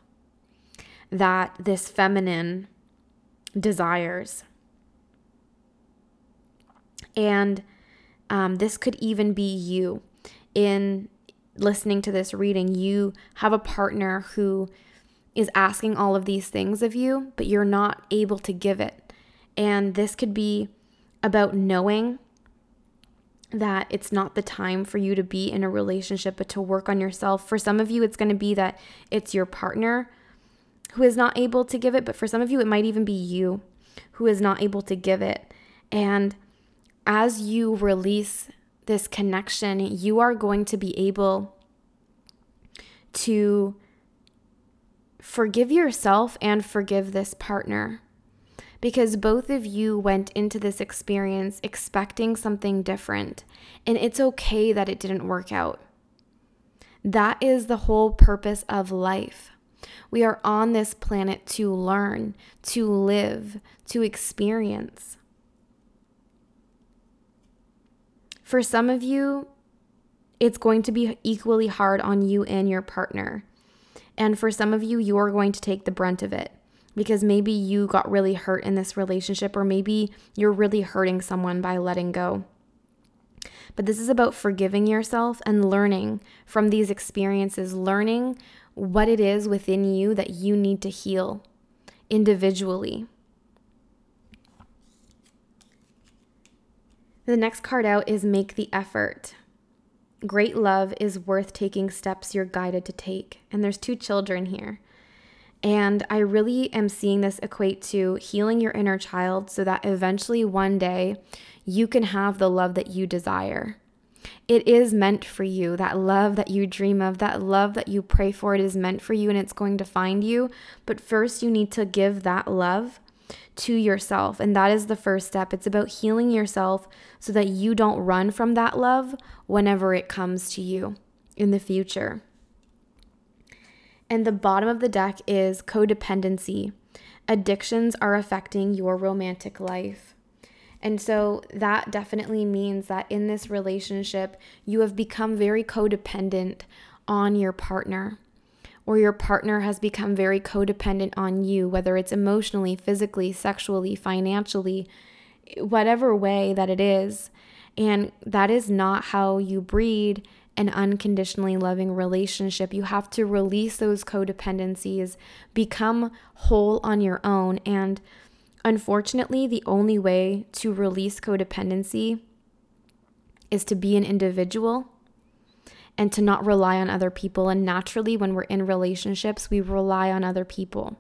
[SPEAKER 1] that this feminine desires. And um, this could even be you in listening to this reading. You have a partner who is asking all of these things of you, but you're not able to give it. And this could be about knowing that it's not the time for you to be in a relationship, but to work on yourself. For some of you, it's going to be that it's your partner who is not able to give it, but for some of you, it might even be you who is not able to give it. And as you release this connection, you are going to be able to forgive yourself and forgive this partner because both of you went into this experience expecting something different, and it's okay that it didn't work out. That is the whole purpose of life. We are on this planet to learn, to live, to experience. For some of you, it's going to be equally hard on you and your partner. And for some of you, you're going to take the brunt of it because maybe you got really hurt in this relationship, or maybe you're really hurting someone by letting go. But this is about forgiving yourself and learning from these experiences, learning what it is within you that you need to heal individually. The next card out is make the effort. Great love is worth taking steps you're guided to take. And there's two children here. And I really am seeing this equate to healing your inner child so that eventually one day you can have the love that you desire. It is meant for you. That love that you dream of, that love that you pray for, it is meant for you and it's going to find you. But first, you need to give that love to yourself. And that is the first step. It's about healing yourself so that you don't run from that love whenever it comes to you in the future. And the bottom of the deck is codependency. Addictions are affecting your romantic life. And so that definitely means that in this relationship, you have become very codependent on your partner, or your partner has become very codependent on you, whether it's emotionally, physically, sexually, financially, whatever way that it is. And that is not how you breed an unconditionally loving relationship. You have to release those codependencies, become whole on your own. And unfortunately, the only way to release codependency is to be an individual and to not rely on other people. And naturally, when we're in relationships, we rely on other people.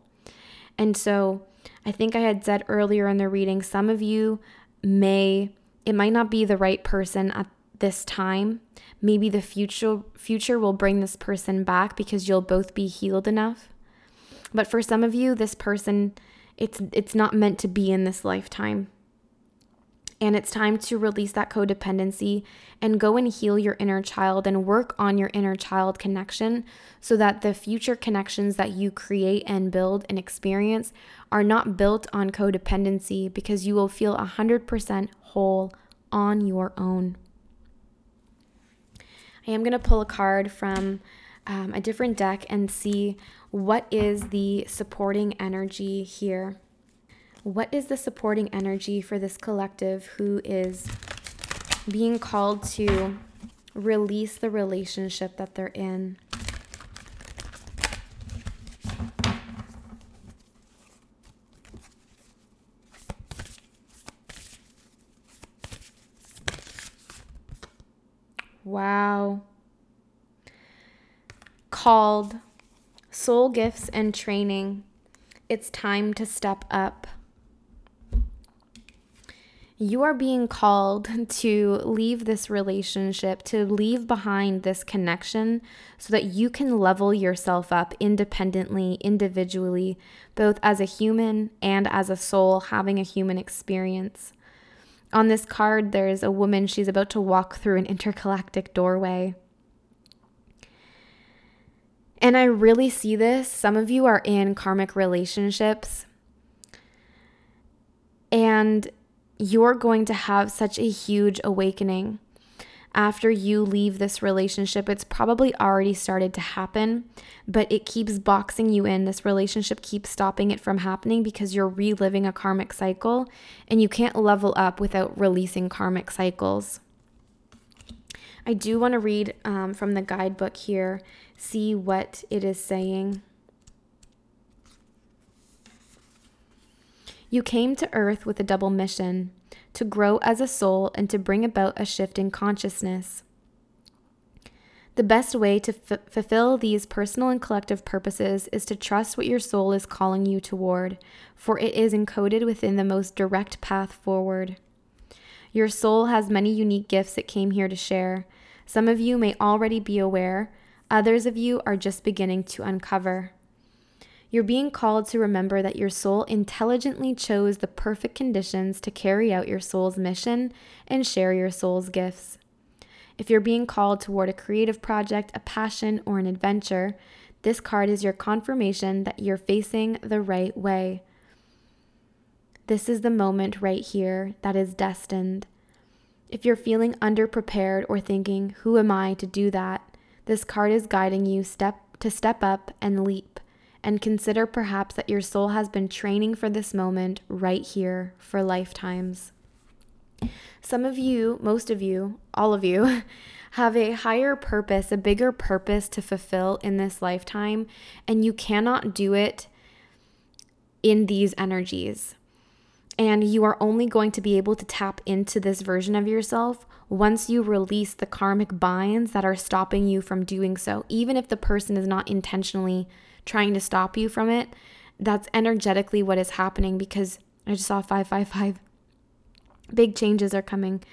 [SPEAKER 1] And so, I think I had said earlier in the reading, some of you may, it might not be the right person at this time. Maybe the future future will bring this person back because you'll both be healed enough. But for some of you, this person it's it's not meant to be in this lifetime. And it's time to release that codependency and go and heal your inner child and work on your inner child connection so that the future connections that you create and build and experience are not built on codependency because you will feel 100% whole on your own. I am going to pull a card from um, a different deck and see what is the supporting energy here. What is the supporting energy for this collective who is being called to release the relationship that they're in? Wow. Called Soul Gifts and Training. It's time to step up. you are being called to leave this relationship, to leave behind this connection so that you can level yourself up independently, individually, both as a human and as a soul having a human experience. On this card, there's a woman, she's about to walk through an intergalactic doorway. And I really see this. Some of you are in karmic relationships. And you're going to have such a huge awakening after you leave this relationship. It's probably already started to happen, but it keeps boxing you in. This relationship keeps stopping it from happening because you're reliving a karmic cycle and you can't level up without releasing karmic cycles. I do want to read um, from the guidebook here, see what it is saying. You came to Earth with a double mission to grow as a soul and to bring about a shift in consciousness. The best way to f- fulfill these personal and collective purposes is to trust what your soul is calling you toward, for it is encoded within the most direct path forward. Your soul has many unique gifts it came here to share. Some of you may already be aware, others of you are just beginning to uncover. You're being called to remember that your soul intelligently chose the perfect conditions to carry out your soul's mission and share your soul's gifts. If you're being called toward a creative project, a passion, or an adventure, this card is your confirmation that you're facing the right way. This is the moment right here that is destined. If you're feeling underprepared or thinking, Who am I to do that? this card is guiding you step to step up and leap and consider perhaps that your soul has been training for this moment right here for lifetimes. Some of you, most of you, all of you, have a higher purpose, a bigger purpose to fulfill in this lifetime, and you cannot do it in these energies. And you are only going to be able to tap into this version of yourself once you release the karmic binds that are stopping you from doing so, even if the person is not intentionally trying to stop you from it, that's energetically what is happening because I just saw 555. Big changes are coming.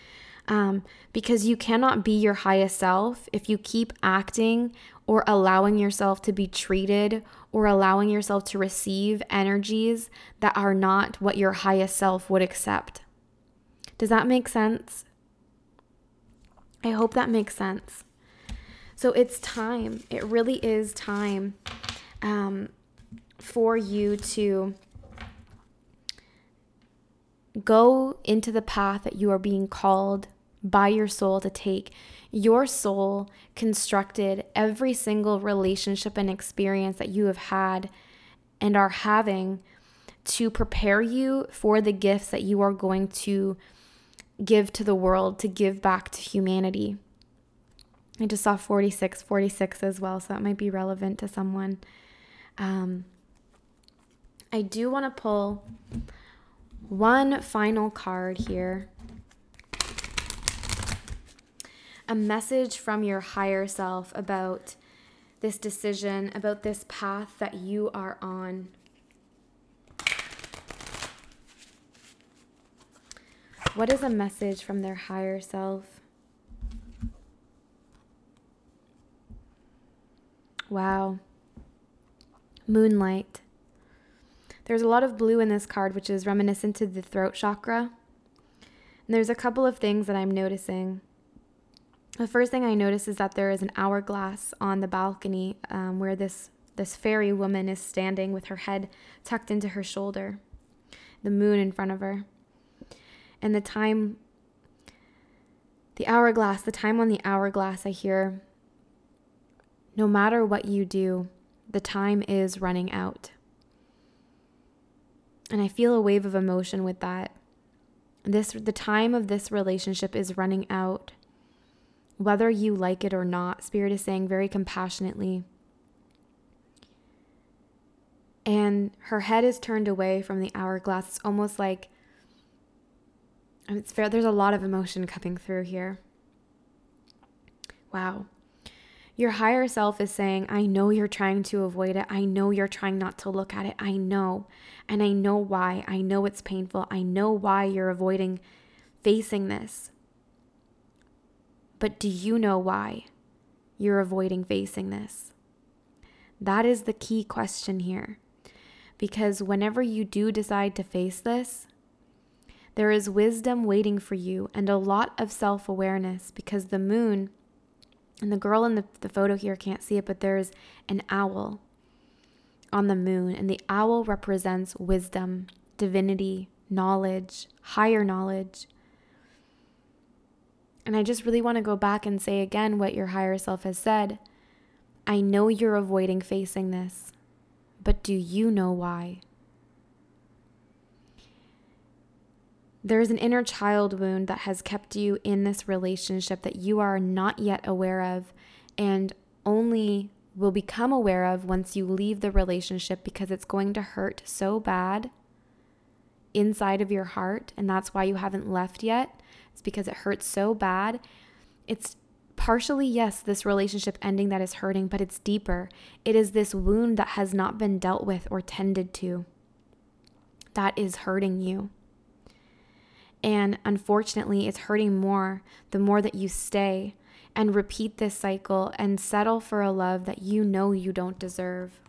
[SPEAKER 1] Um, because you cannot be your highest self if you keep acting or allowing yourself to be treated or allowing yourself to receive energies that are not what your highest self would accept. Does that make sense? I hope that makes sense. So it's time. It really is time um, for you to go into the path that you are being called by your soul to take. Your soul constructed every single relationship and experience that you have had and are having to prepare you for the gifts that you are going to give to the world, to give back to humanity. I just saw 46, 46 as well, so that might be relevant to someone. Um, I do want to pull one final card here a message from your higher self about this decision, about this path that you are on. What is a message from their higher self? Wow. Moonlight. There's a lot of blue in this card, which is reminiscent to the throat chakra. And there's a couple of things that I'm noticing. The first thing I notice is that there is an hourglass on the balcony um, where this this fairy woman is standing with her head tucked into her shoulder, the moon in front of her. And the time, the hourglass, the time on the hourglass, I hear no matter what you do, the time is running out. And I feel a wave of emotion with that. This the time of this relationship is running out. Whether you like it or not, Spirit is saying very compassionately. And her head is turned away from the hourglass. It's almost like it's fair. There's a lot of emotion coming through here. Wow. Your higher self is saying, I know you're trying to avoid it. I know you're trying not to look at it. I know. And I know why. I know it's painful. I know why you're avoiding facing this. But do you know why you're avoiding facing this? That is the key question here. Because whenever you do decide to face this, there is wisdom waiting for you and a lot of self awareness because the moon, and the girl in the, the photo here can't see it, but there's an owl on the moon, and the owl represents wisdom, divinity, knowledge, higher knowledge. And I just really want to go back and say again what your higher self has said. I know you're avoiding facing this, but do you know why? There is an inner child wound that has kept you in this relationship that you are not yet aware of and only will become aware of once you leave the relationship because it's going to hurt so bad inside of your heart. And that's why you haven't left yet. It's because it hurts so bad. It's partially, yes, this relationship ending that is hurting, but it's deeper. It is this wound that has not been dealt with or tended to that is hurting you. And unfortunately, it's hurting more the more that you stay and repeat this cycle and settle for a love that you know you don't deserve.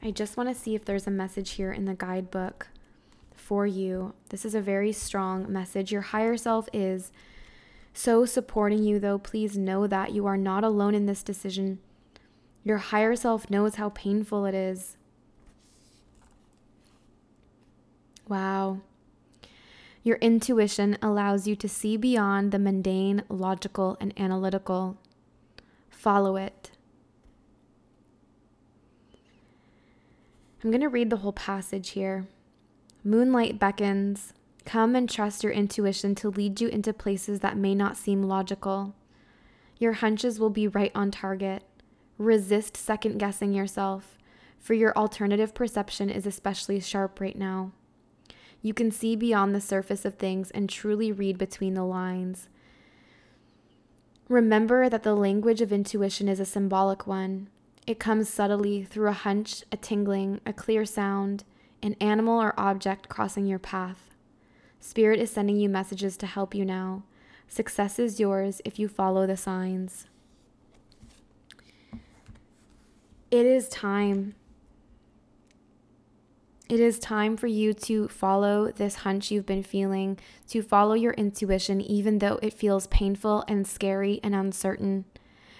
[SPEAKER 1] I just want to see if there's a message here in the guidebook for you. This is a very strong message. Your higher self is so supporting you, though. Please know that you are not alone in this decision. Your higher self knows how painful it is. Wow. Your intuition allows you to see beyond the mundane, logical, and analytical. Follow it. I'm going to read the whole passage here. Moonlight beckons. Come and trust your intuition to lead you into places that may not seem logical. Your hunches will be right on target. Resist second guessing yourself, for your alternative perception is especially sharp right now. You can see beyond the surface of things and truly read between the lines. Remember that the language of intuition is a symbolic one. It comes subtly through a hunch, a tingling, a clear sound, an animal or object crossing your path. Spirit is sending you messages to help you now. Success is yours if you follow the signs. It is time it is time for you to follow this hunch you've been feeling, to follow your intuition, even though it feels painful and scary and uncertain.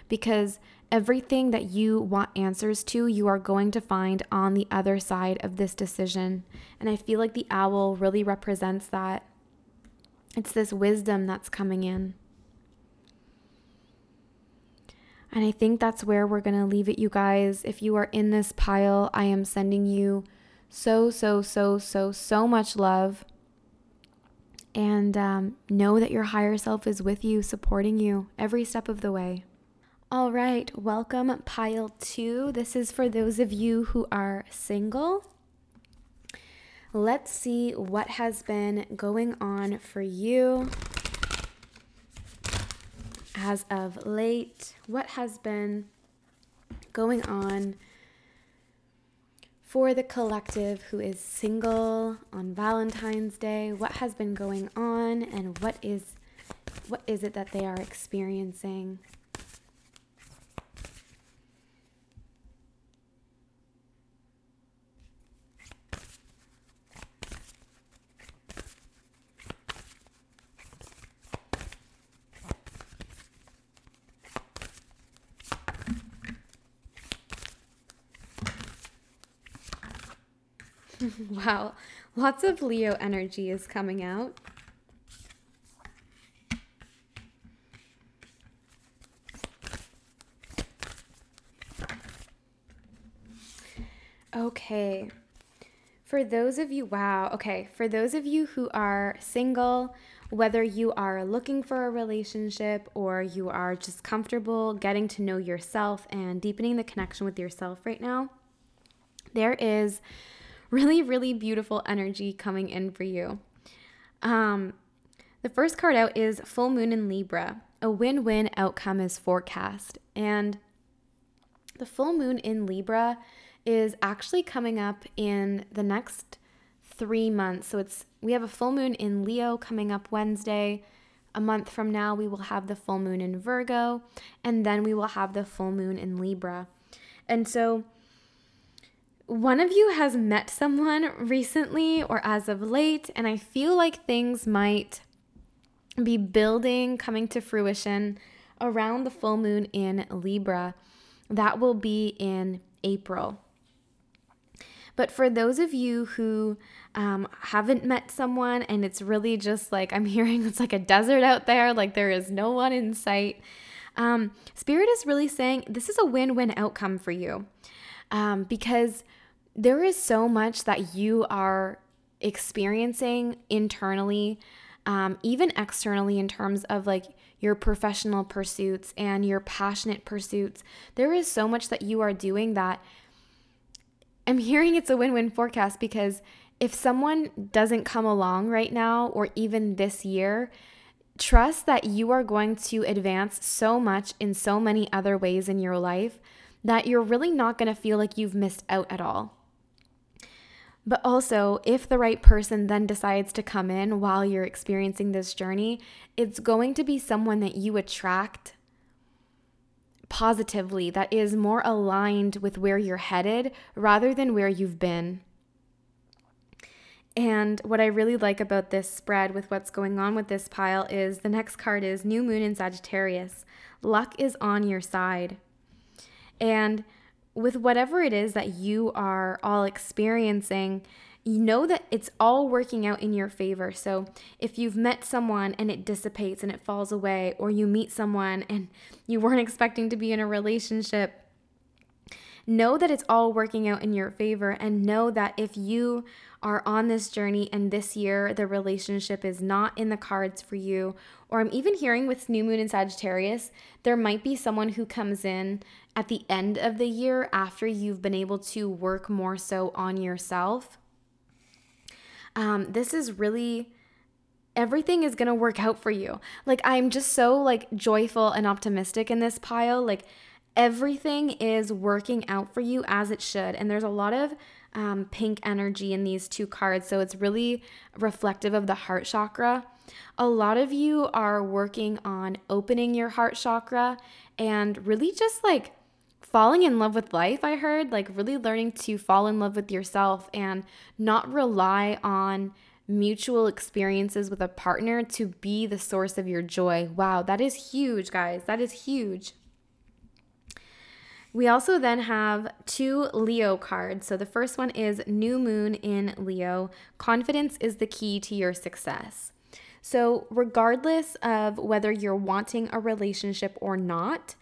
[SPEAKER 1] Because everything that you want answers to, you are going to find on the other side of this decision. And I feel like the owl really represents that. It's this wisdom that's coming in. And I think that's where we're going to leave it, you guys. If you are in this pile, I am sending you so, so, so, so, so much love. And um, know that your higher self is with you, supporting you every step of the way. All right, welcome, pile two. This is for those of you who are single. Let's see what has been going on for you as of late. What has been going on for the collective who is single on Valentine's Day, what has been going on and what is what is it that they are experiencing? wow, lots of Leo energy is coming out. Okay. For those of you, wow, okay, for those of you who are single, whether you are looking for a relationship or you are just comfortable getting to know yourself and deepening the connection with yourself right now, there is really, really beautiful energy coming in for you. Um, the first card out is Full Moon in Libra. A win win outcome is forecast. And the full moon in Libra is actually coming up in the next three months. So it's we have a full moon in Leo coming up Wednesday. A month from now, we will have the full moon in Virgo, and then we will have the full moon in Libra. And so, one of you has met someone recently or as of late, and I feel like things might be building, coming to fruition around the full moon in Libra. That will be in April. But for those of you who um, haven't met someone and it's really just like I'm hearing it's like a desert out there, like there is no one in sight, um, Spirit is really saying this is a win win outcome for you um, because there is so much that you are experiencing internally, um, even externally, in terms of like your professional pursuits and your passionate pursuits. There is so much that you are doing that I'm hearing it's a win win forecast because if someone doesn't come along right now or even this year, trust that you are going to advance so much in so many other ways in your life that you're really not going to feel like you've missed out at all. But also, if the right person then decides to come in while you're experiencing this journey, it's going to be someone that you attract positively, that is more aligned with where you're headed rather than where you've been. And what I really like about this spread with what's going on with this pile is the next card is New Moon in Sagittarius. Luck is on your side. And with whatever it is that you are all experiencing, you know that it's all working out in your favor. So if you've met someone and it dissipates and it falls away, or you meet someone and you weren't expecting to be in a relationship, know that it's all working out in your favor and know that if you are on this journey and this year the relationship is not in the cards for you, or I'm even hearing with New Moon in Sagittarius, there might be someone who comes in at the end of the year after you've been able to work more so on yourself um, this is really everything is going to work out for you. Like I'm just so like joyful and optimistic in this pile. Like everything is working out for you as it should. And there's a lot of um, pink energy in these two cards. So it's really reflective of the heart chakra. A lot of you are working on opening your heart chakra and really just like falling in love with life, I heard, like really learning to fall in love with yourself and not rely on mutual experiences with a partner to be the source of your joy. Wow, that is huge, guys. That is huge. We also then have two Leo cards. So the first one is New Moon in Leo. Confidence is the key to your success. So, regardless of whether you're wanting a relationship or not,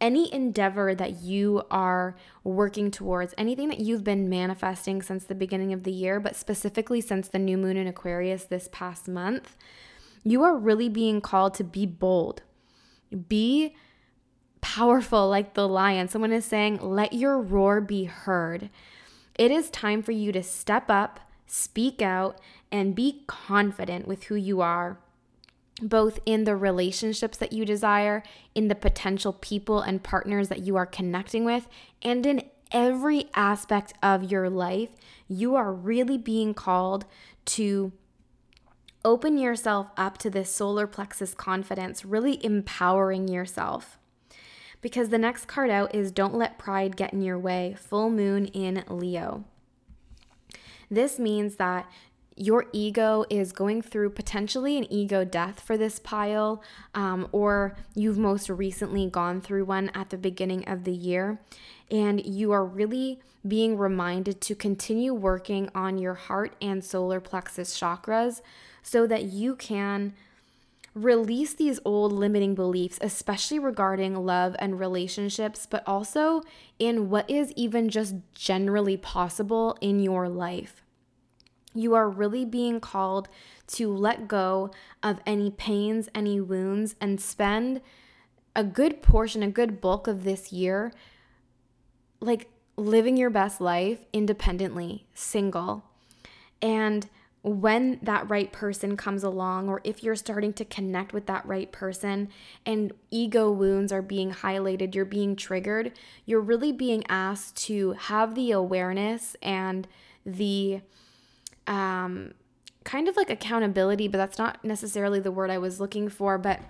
[SPEAKER 1] any endeavor that you are working towards, anything that you've been manifesting since the beginning of the year, but specifically since the new moon in Aquarius this past month, you are really being called to be bold. Be powerful like the lion. Someone is saying, let your roar be heard. It is time for you to step up, speak out, and be confident with who you are both in the relationships that you desire, in the potential people and partners that you are connecting with, and in every aspect of your life, you are really being called to open yourself up to this solar plexus confidence, really empowering yourself. Because the next card out is Don't Let Pride Get in Your Way, full moon in Leo. This means that your ego is going through potentially an ego death for this pile, um, or you've most recently gone through one at the beginning of the year, and you are really being reminded to continue working on your heart and solar plexus chakras so that you can release these old limiting beliefs, especially regarding love and relationships, but also in what is even just generally possible in your life you are really being called to let go of any pains, any wounds, and spend a good portion, a good bulk of this year like living your best life independently, single. And when that right person comes along, or if you're starting to connect with that right person and ego wounds are being highlighted, you're being triggered, you're really being asked to have the awareness and the um, kind of like accountability, but that's not necessarily the word I was looking for, but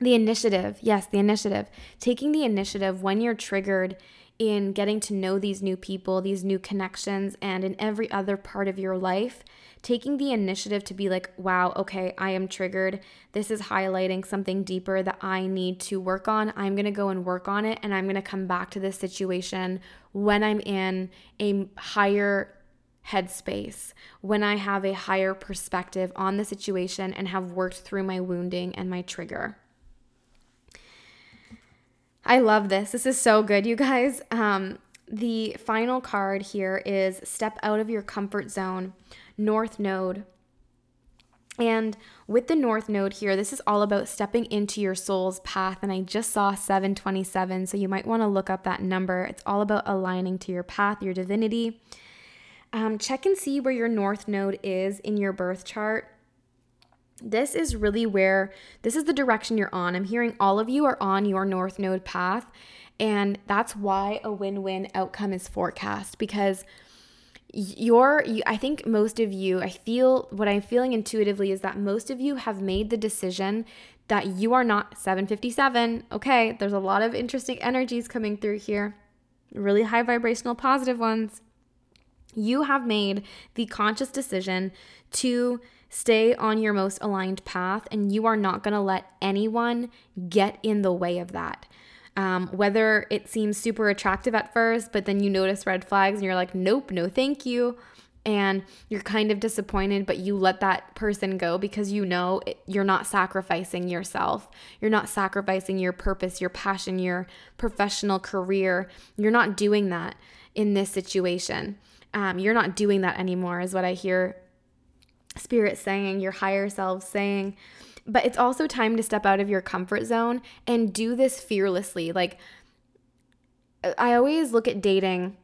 [SPEAKER 1] the initiative. Yes, the initiative. Taking the initiative when you're triggered in getting to know these new people, these new connections, and in every other part of your life, taking the initiative to be like, wow, okay, I am triggered. This is highlighting something deeper that I need to work on. I'm going to go and work on it, and I'm going to come back to this situation when I'm in a higher headspace, when I have a higher perspective on the situation and have worked through my wounding and my trigger. I love this. This is so good, you guys. Um, the final card here is Step Out of Your Comfort Zone, North Node. And with the North Node here, this is all about stepping into your soul's path. And I just saw 727, so you might want to look up that number. It's all about aligning to your path, your divinity. Um, check and see where your North Node is in your birth chart this is really where this is the direction you're on. I'm hearing all of you are on your North Node path. And that's why a win win outcome is forecast because you're, you, I think most of you, I feel what I'm feeling intuitively is that most of you have made the decision that you are not 757. Okay, there's a lot of interesting energies coming through here, really high vibrational positive ones. You have made the conscious decision to Stay on your most aligned path, and you are not going to let anyone get in the way of that. Um, whether it seems super attractive at first, but then you notice red flags and you're like, nope, no, thank you. And you're kind of disappointed, but you let that person go because you know it, you're not sacrificing yourself. You're not sacrificing your purpose, your passion, your professional career. You're not doing that in this situation. Um, you're not doing that anymore, is what I hear spirit saying, your higher self saying. But it's also time to step out of your comfort zone and do this fearlessly. Like, I always look at dating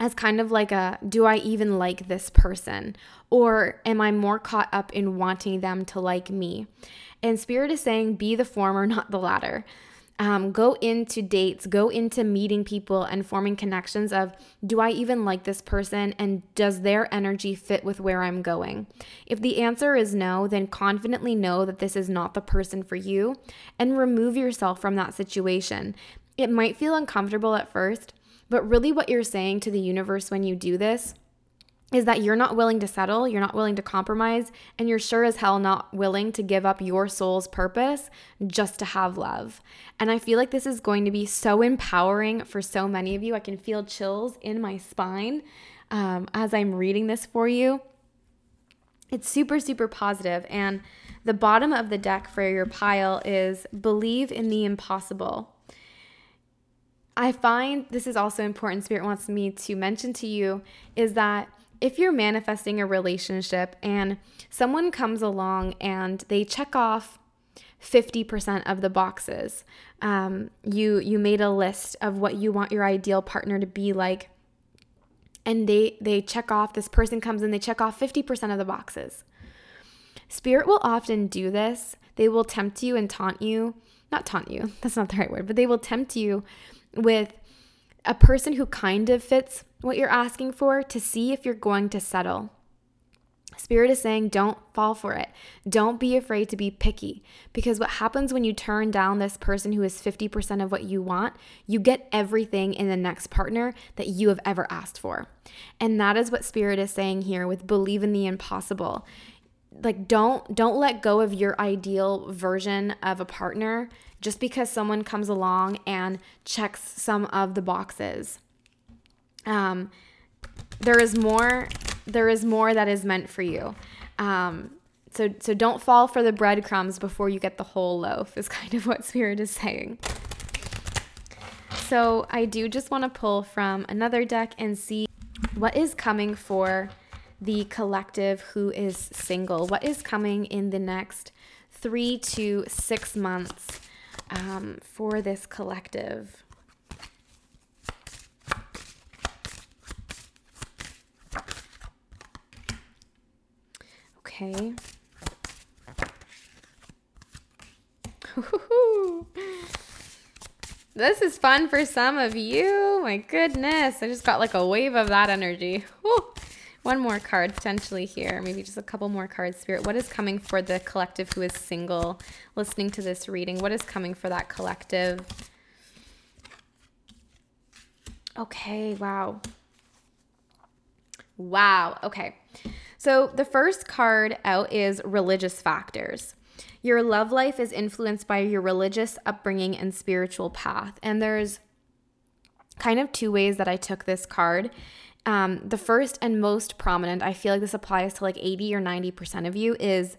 [SPEAKER 1] as kind of like a do I even like this person? Or am I more caught up in wanting them to like me? And Spirit is saying, be the former, not the latter um, go into dates, go into meeting people and forming connections of do I even like this person and does their energy fit with where I'm going? If the answer is no, then confidently know that this is not the person for you and remove yourself from that situation. It might feel uncomfortable at first, but really what you're saying to the universe when you do this is that you're not willing to settle, you're not willing to compromise, and you're sure as hell not willing to give up your soul's purpose just to have love. And I feel like this is going to be so empowering for so many of you. I can feel chills in my spine um, as I'm reading this for you. It's super, super positive. And the bottom of the deck for your pile is believe in the impossible. I find this is also important, Spirit wants me to mention to you is that if you're manifesting a relationship and someone comes along and they check off 50% of the boxes um, you you made a list of what you want your ideal partner to be like and they they check off this person comes in they check off 50% of the boxes. Spirit will often do this. They will tempt you and taunt you. Not taunt you that's not the right word but they will tempt you with a person who kind of fits what you're asking for to see if you're going to settle. Spirit is saying, don't fall for it. Don't be afraid to be picky. Because what happens when you turn down this person who is 50% of what you want, you get everything in the next partner that you have ever asked for. And that is what Spirit is saying here with believe in the impossible. Like don't don't let go of your ideal version of a partner just because someone comes along and checks some of the boxes. Um, there is more there is more that is meant for you. Um, so so don't fall for the breadcrumbs before you get the whole loaf is kind of what spirit is saying. So i do just want to pull from another deck and see what is coming for the collective who is single. What is coming in the next three to six months um, for this collective Okay. this is fun for some of you. My goodness. I just got like a wave of that energy. one more card potentially here, maybe just a couple more cards, Spirit. What is coming for the collective who is single listening to this reading? What is coming for that collective? Okay, wow. Wow, okay. So the first card out is religious factors. Your love life is influenced by your religious upbringing and spiritual path. And there's kind of two ways that I took this card. Um, the first and most prominent, I feel like this applies to like 80 or 90% of you, is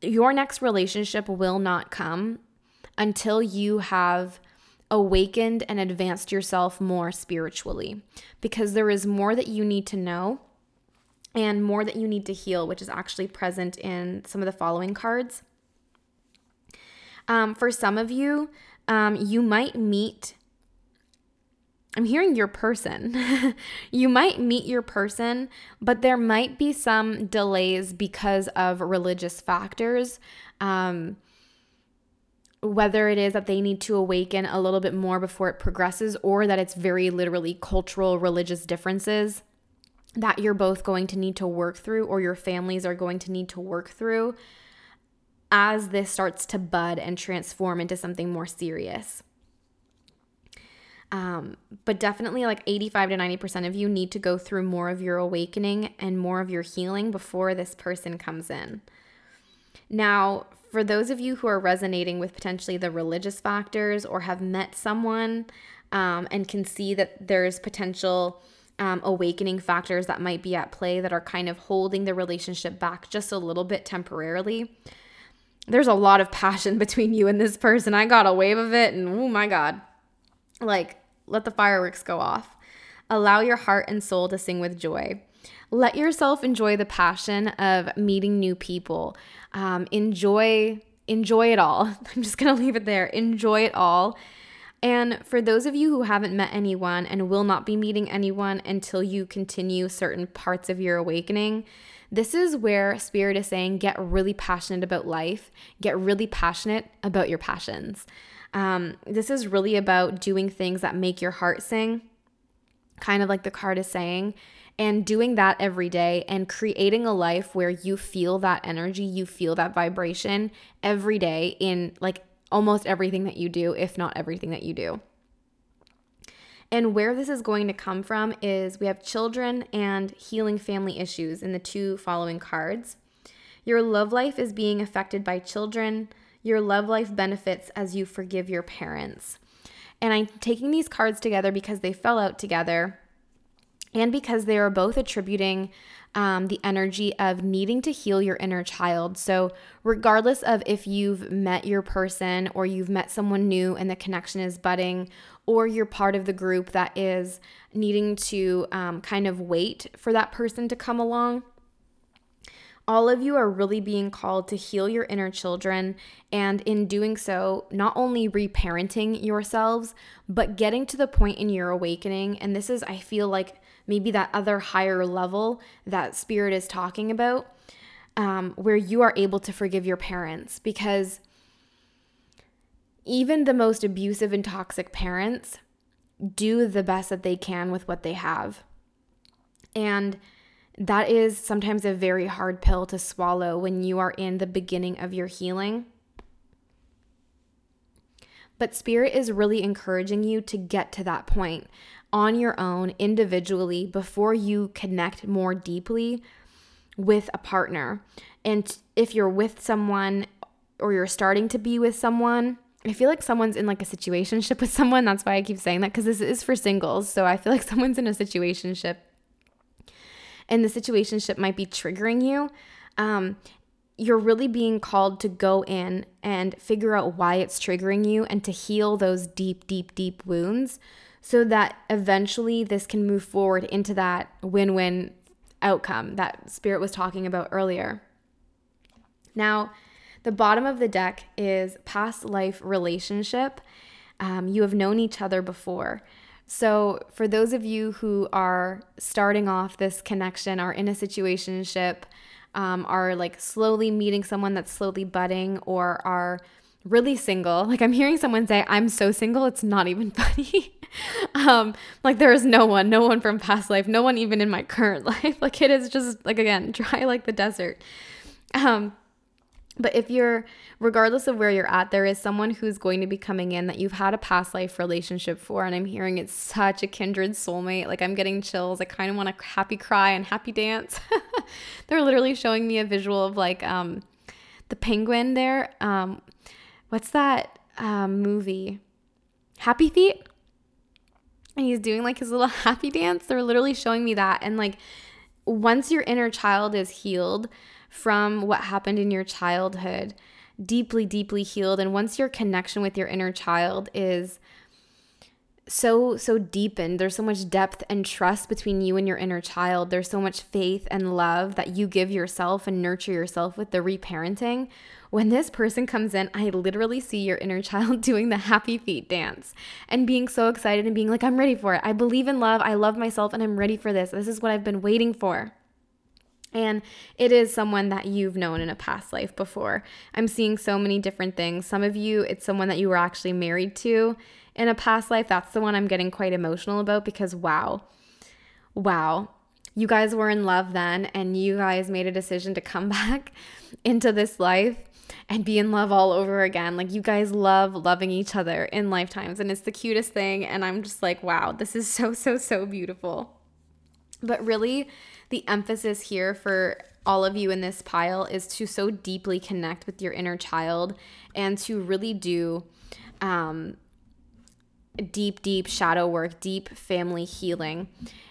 [SPEAKER 1] your next relationship will not come until you have awakened and advanced yourself more spiritually because there is more that you need to know and more that you need to heal, which is actually present in some of the following cards. Um, for some of you, um, you might meet, I'm hearing your person. you might meet your person, but there might be some delays because of religious factors. Um, whether it is that they need to awaken a little bit more before it progresses, or that it's very literally cultural, religious differences that you're both going to need to work through or your families are going to need to work through as this starts to bud and transform into something more serious. Um, but definitely, like 85 to 90% of you need to go through more of your awakening and more of your healing before this person comes in. Now, for those of you who are resonating with potentially the religious factors or have met someone um, and can see that there's potential um, awakening factors that might be at play that are kind of holding the relationship back just a little bit temporarily. There's a lot of passion between you and this person. I got a wave of it, and oh my God. Like, let the fireworks go off. Allow your heart and soul to sing with joy. Let yourself enjoy the passion of meeting new people. Um, enjoy, enjoy it all. I'm just gonna leave it there. Enjoy it all and for those of you who haven't met anyone and will not be meeting anyone until you continue certain parts of your awakening, this is where Spirit is saying get really passionate about life, get really passionate about your passions. Um, this is really about doing things that make your heart sing, kind of like the card is saying, and doing that every day and creating a life where you feel that energy, you feel that vibration every day in like almost everything that you do, if not everything that you do. And where this is going to come from is we have children and healing family issues in the two following cards. Your love life is being affected by children. Your love life benefits as you forgive your parents. And I'm taking these cards together because they fell out together and because they are both attributing um, the energy of needing to heal your inner child. So, regardless of if you've met your person or you've met someone new and the connection is budding, or you're part of the group that is needing to um, kind of wait for that person to come along, all of you are really being called to heal your inner children, and in doing so, not only reparenting yourselves, but getting to the point in your awakening. And this is, I feel like, maybe that other higher level that spirit is talking about, um, where you are able to forgive your parents because even the most abusive and toxic parents do the best that they can with what they have. And that is sometimes a very hard pill to swallow when you are in the beginning of your healing. But Spirit is really encouraging you to get to that point on your own individually before you connect more deeply with a partner. And if you're with someone or you're starting to be with someone, I feel like someone's in like a situationship with someone. That's why I keep saying that because this is for singles. So I feel like someone's in a situationship and the situationship might be triggering you. Um, you're really being called to go in and figure out why it's triggering you and to heal those deep, deep, deep wounds so that eventually this can move forward into that win win outcome that Spirit was talking about earlier. Now, the bottom of the deck is past life relationship. Um, you have known each other before. So, for those of you who are starting off this connection, are in a situationship, um, are like slowly meeting someone that's slowly budding, or are really single. Like I'm hearing someone say, I'm so single, it's not even funny. um, like there is no one, no one from past life, no one even in my current life. Like it is just like again, dry like the desert. Um, but if you're, regardless of where you're at, there is someone who's going to be coming in that you've had a past life relationship for. And I'm hearing it's such a kindred soulmate. Like I'm getting chills. I kind of want to happy cry and happy dance. They're literally showing me a visual of like um, the penguin there. Um, what's that um, movie? Happy Feet? And he's doing like his little happy dance. They're literally showing me that. And like once your inner child is healed from what happened in your childhood, deeply, deeply healed, and once your connection with your inner child is so so deepened there's so much depth and trust between you and your inner child. There's so much faith and love that you give yourself and nurture yourself with the reparenting. When this person comes in i literally see your inner child doing the happy feet dance and being so excited and being like i'm ready for it. I believe in love. I love myself and i'm ready for this. This is what i've been waiting for and it is someone that you've known in a past life before. I'm seeing so many different things. Some of you, it's someone that you were actually married to in a past life, that's the one I'm getting quite emotional about because wow, wow, you guys were in love then and you guys made a decision to come back into this life and be in love all over again. Like you guys love loving each other in lifetimes and it's the cutest thing. And I'm just like, wow, this is so, so, so beautiful. But really, the emphasis here for all of you in this pile is to so deeply connect with your inner child and to really do um, deep, deep shadow work, deep family healing.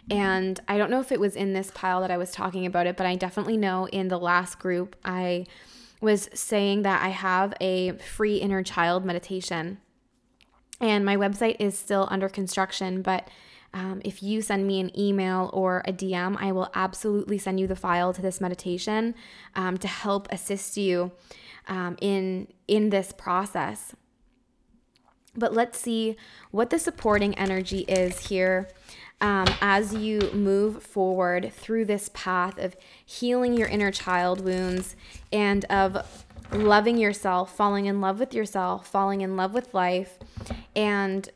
[SPEAKER 1] And I don't know if it was in this pile that I was talking about it, but I definitely know in the last group I was saying that I have a free inner child meditation. And my website is still under construction, but um, if you send me an email or a DM, I will absolutely send you the file to this meditation um, to help assist you um, in in this process. But let's see what the supporting energy is here um, as you move forward through this path of healing your inner child wounds and of loving yourself, falling in love with yourself, falling in love with life, and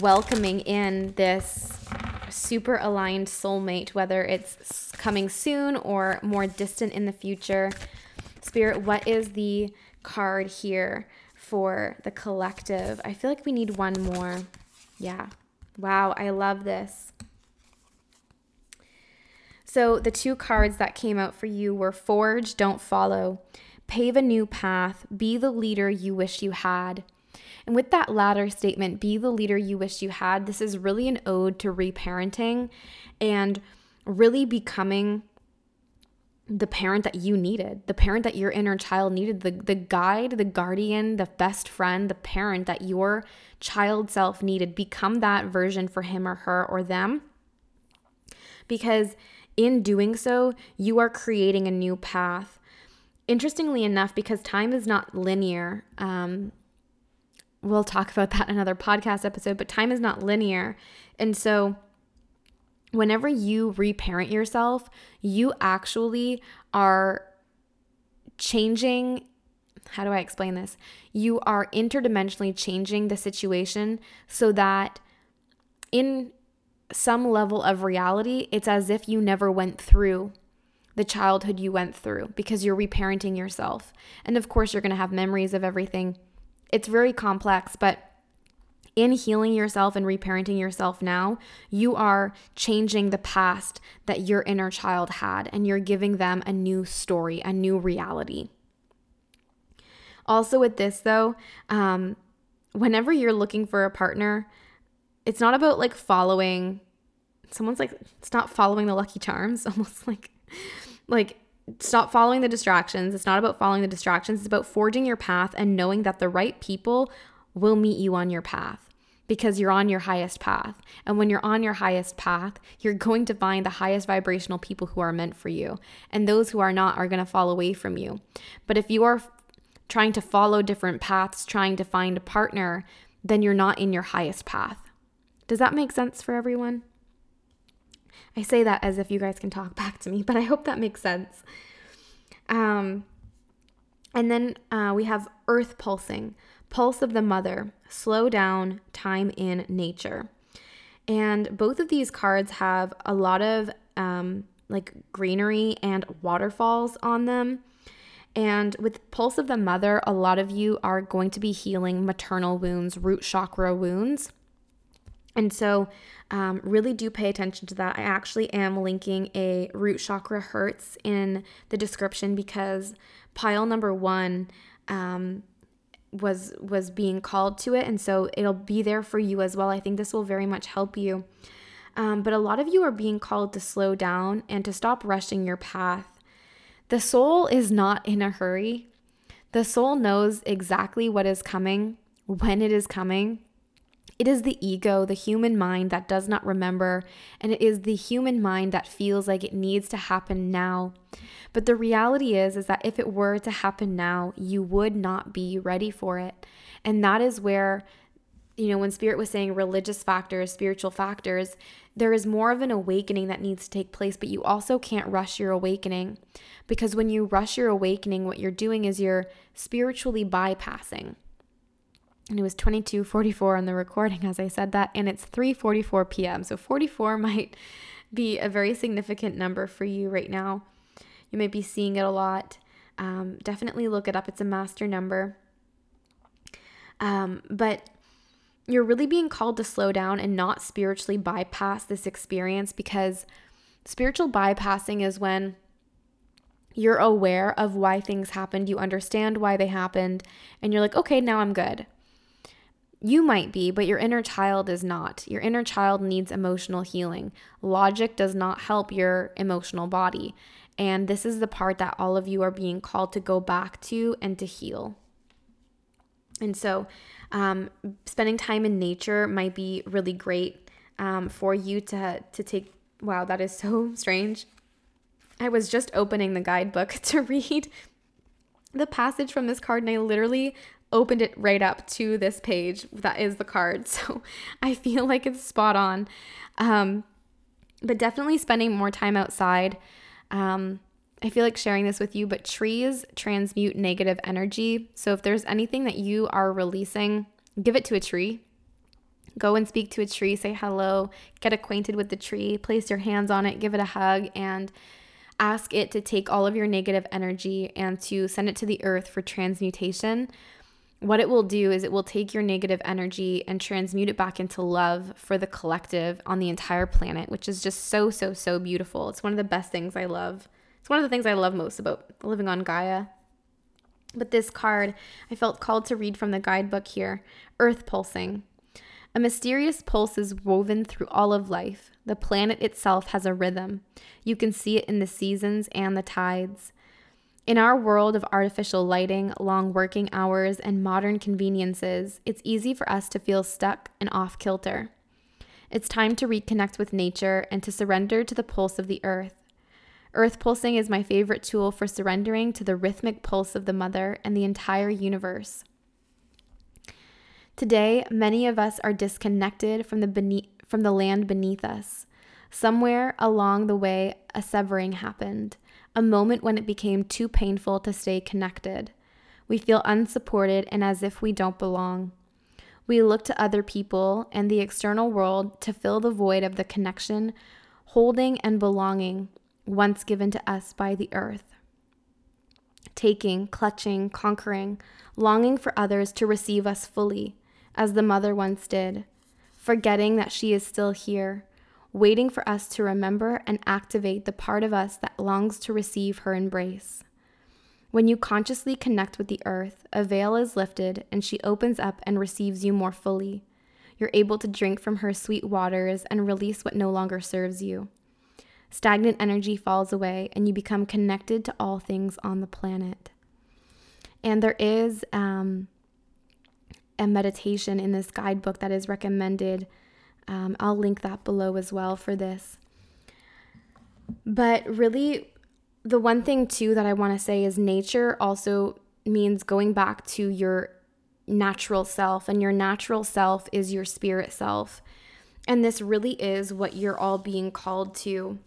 [SPEAKER 1] welcoming in this super aligned soulmate, whether it's coming soon or more distant in the future. Spirit, what is the card here for the collective. I feel like we need one more. Yeah. Wow, I love this. So, the two cards that came out for you were Forge, Don't Follow, Pave a New Path, Be the Leader You Wish You Had. And with that latter statement, be the leader you wish you had, this is really an ode to reparenting and really becoming the parent that you needed, the parent that your inner child needed, the, the guide, the guardian, the best friend, the parent that your child self needed. Become that version for him or her or them. Because in doing so, you are creating a new path. Interestingly enough, because time is not linear, um, we'll talk about that in another podcast episode, but time is not linear. And so, whenever you reparent yourself, you actually are changing. How do I explain this? You are interdimensionally changing the situation so that in some level of reality, it's as if you never went through the childhood you went through because you're reparenting yourself. And of course, you're going to have memories of everything. It's very complex, but in healing yourself and reparenting yourself now, you are changing the past that your inner child had, and you're giving them a new story, a new reality. Also, with this though, um, whenever you're looking for a partner, it's not about like following someone's like it's not following the lucky charms almost like like stop following the distractions it's not about following the distractions it's about forging your path and knowing that the right people will meet you on your path because you're on your highest path. And when you're on your highest path, you're going to find the highest vibrational people who are meant for you. And those who are not are going to fall away from you. But if you are trying to follow different paths, trying to find a partner, then you're not in your highest path. Does that make sense for everyone? I say that as if you guys can talk back to me, but I hope that makes sense. Um, and then uh, we have earth pulsing. Pulse of the Mother, Slow Down, Time in Nature. And both of these cards have a lot of um, like greenery and waterfalls on them. And with Pulse of the Mother, a lot of you are going to be healing maternal wounds, root chakra wounds. And so, um, really do pay attention to that. I actually am linking a root chakra hertz in the description because pile number one um, was was being called to it, and so it'll be there for you as well. I think this will very much help you. Um, but a lot of you are being called to slow down and to stop rushing your path. The soul is not in a hurry. The soul knows exactly what is coming, when it is coming, it is the ego, the human mind that does not remember, and it is the human mind that feels like it needs to happen now. But the reality is is that if it were to happen now, you would not be ready for it. And that is where you know, when spirit was saying religious factors, spiritual factors, there is more of an awakening that needs to take place, but you also can't rush your awakening. Because when you rush your awakening, what you're doing is you're spiritually bypassing and it was 22:44 on the recording as I said that and it's 3:44 p.m. So 44 might be a very significant number for you right now. You might be seeing it a lot. Um, definitely look it up. It's a master number. Um, but you're really being called to slow down and not spiritually bypass this experience because spiritual bypassing is when you're aware of why things happened, you understand why they happened, and you're like, okay, now I'm good. You might be, but your inner child is not. Your inner child needs emotional healing. Logic does not help your emotional body. And this is the part that all of you are being called to go back to and to heal. And so, um, spending time in nature might be really great um, for you to to take. Wow, that is so strange. I was just opening the guidebook to read the passage from this card, and I literally opened it right up to this page that is the card. So I feel like it's spot on. Um, but definitely spending more time outside. Um, I feel like sharing this with you, but trees transmute negative energy. So if there's anything that you are releasing, give it to a tree. Go and speak to a tree, say hello, get acquainted with the tree, place your hands on it, give it a hug, and ask it to take all of your negative energy and to send it to the earth for transmutation what it will do is it will take your negative energy and transmute it back into love for the collective on the entire planet, which is just so, so, so beautiful. It's one of the best things I love. It's one of the things I love most about living on Gaia. But this card, I felt called to read from the guidebook here Earth Pulsing. A mysterious pulse is woven through all of life. The planet itself has a rhythm. You can see it in the seasons and the tides. In our world of artificial lighting, long working hours, and modern conveniences, it's easy for us to feel stuck and off kilter. It's time to reconnect with nature and to surrender to the pulse of the earth. Earth pulsing is my favorite tool for surrendering to the rhythmic pulse of the mother and the entire universe. Today, many of us are disconnected from the, beneath, from the land beneath us. Somewhere along the way, a severing happened a moment when it became too painful to stay connected. We feel unsupported and as if we don't belong. We look to other people and the external world to fill the void of the connection, holding, and belonging once given to us by the earth. Taking, clutching, conquering, longing for others to receive us fully, as the mother once did, forgetting that she is still here, waiting for us to remember and activate the part of us that longs to receive her embrace. When you consciously connect with the earth, a veil is lifted and she opens up and receives you more fully. You're able to drink from her sweet waters and release what no longer serves you. Stagnant energy falls away and you become connected to all things on the planet. And there is um, a meditation in this guidebook that is recommended um, I'll link that below as well for this. But really, the one thing too that I want to say is nature also means going back to your natural self, and your natural self is your spirit self. And this really is what you're all being called to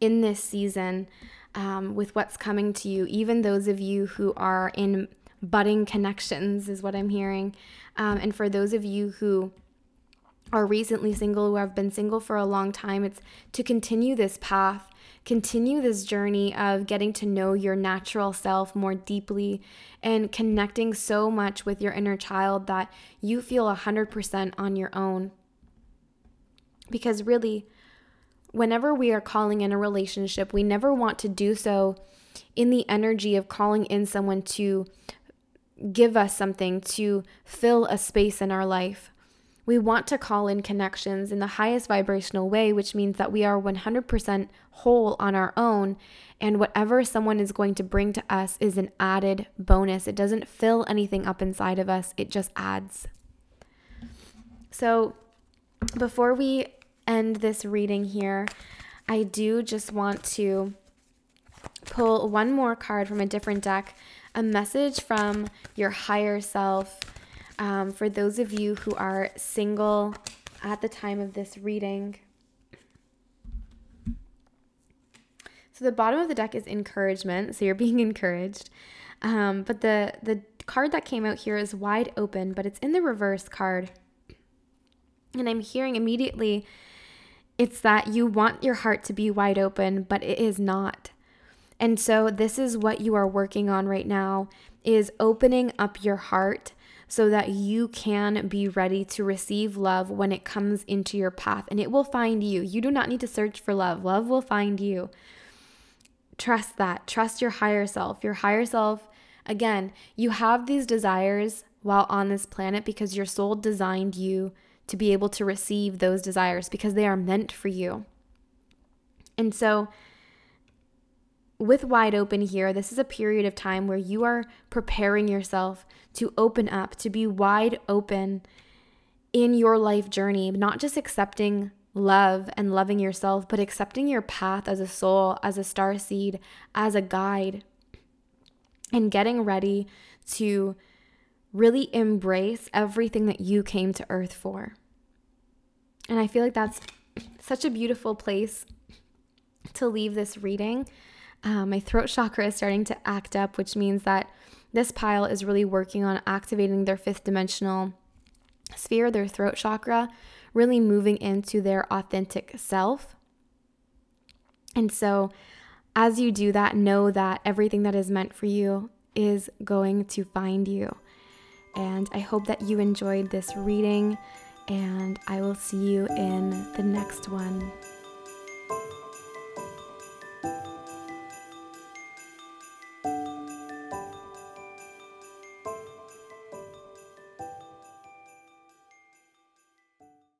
[SPEAKER 1] in this season um, with what's coming to you, even those of you who are in budding connections, is what I'm hearing. Um, and for those of you who are recently single, who have been single for a long time, it's to continue this path, continue this journey of getting to know your natural self more deeply and connecting so much with your inner child that you feel 100% on your own. Because really, whenever we are calling in a relationship, we never want to do so in the energy of calling in someone to give us something, to fill a space in our life. We want to call in connections in the highest vibrational way, which means that we are 100% whole on our own. And whatever someone is going to bring to us is an added bonus. It doesn't fill anything up inside of us, it just adds. So, before we end this reading here, I do just want to pull one more card from a different deck a message from your higher self. Um, for those of you who are single at the time of this reading. So the bottom of the deck is encouragement. So you're being encouraged. Um, but the the card that came out here is wide open, but it's in the reverse card. And I'm hearing immediately it's that you want your heart to be wide open, but it is not. And so this is what you are working on right now is opening up your heart so that you can be ready to receive love when it comes into your path and it will find you. You do not need to search for love. Love will find you. Trust that. Trust your higher self. Your higher self again, you have these desires while on this planet because your soul designed you to be able to receive those desires because they are meant for you. And so, with wide open here, this is a period of time where you are preparing yourself to open up, to be wide open in your life journey, not just accepting love and loving yourself, but accepting your path as a soul, as a star seed, as a guide, and getting ready to really embrace everything that you came to earth for. And I feel like that's such a beautiful place to leave this reading. Um, my throat chakra is starting to act up, which means that this pile is really working on activating their fifth dimensional sphere, their throat chakra, really moving into their authentic self. And so, as you do that, know that everything that is meant for you is going to find you. And I hope that you enjoyed this reading and I will see you in the next one.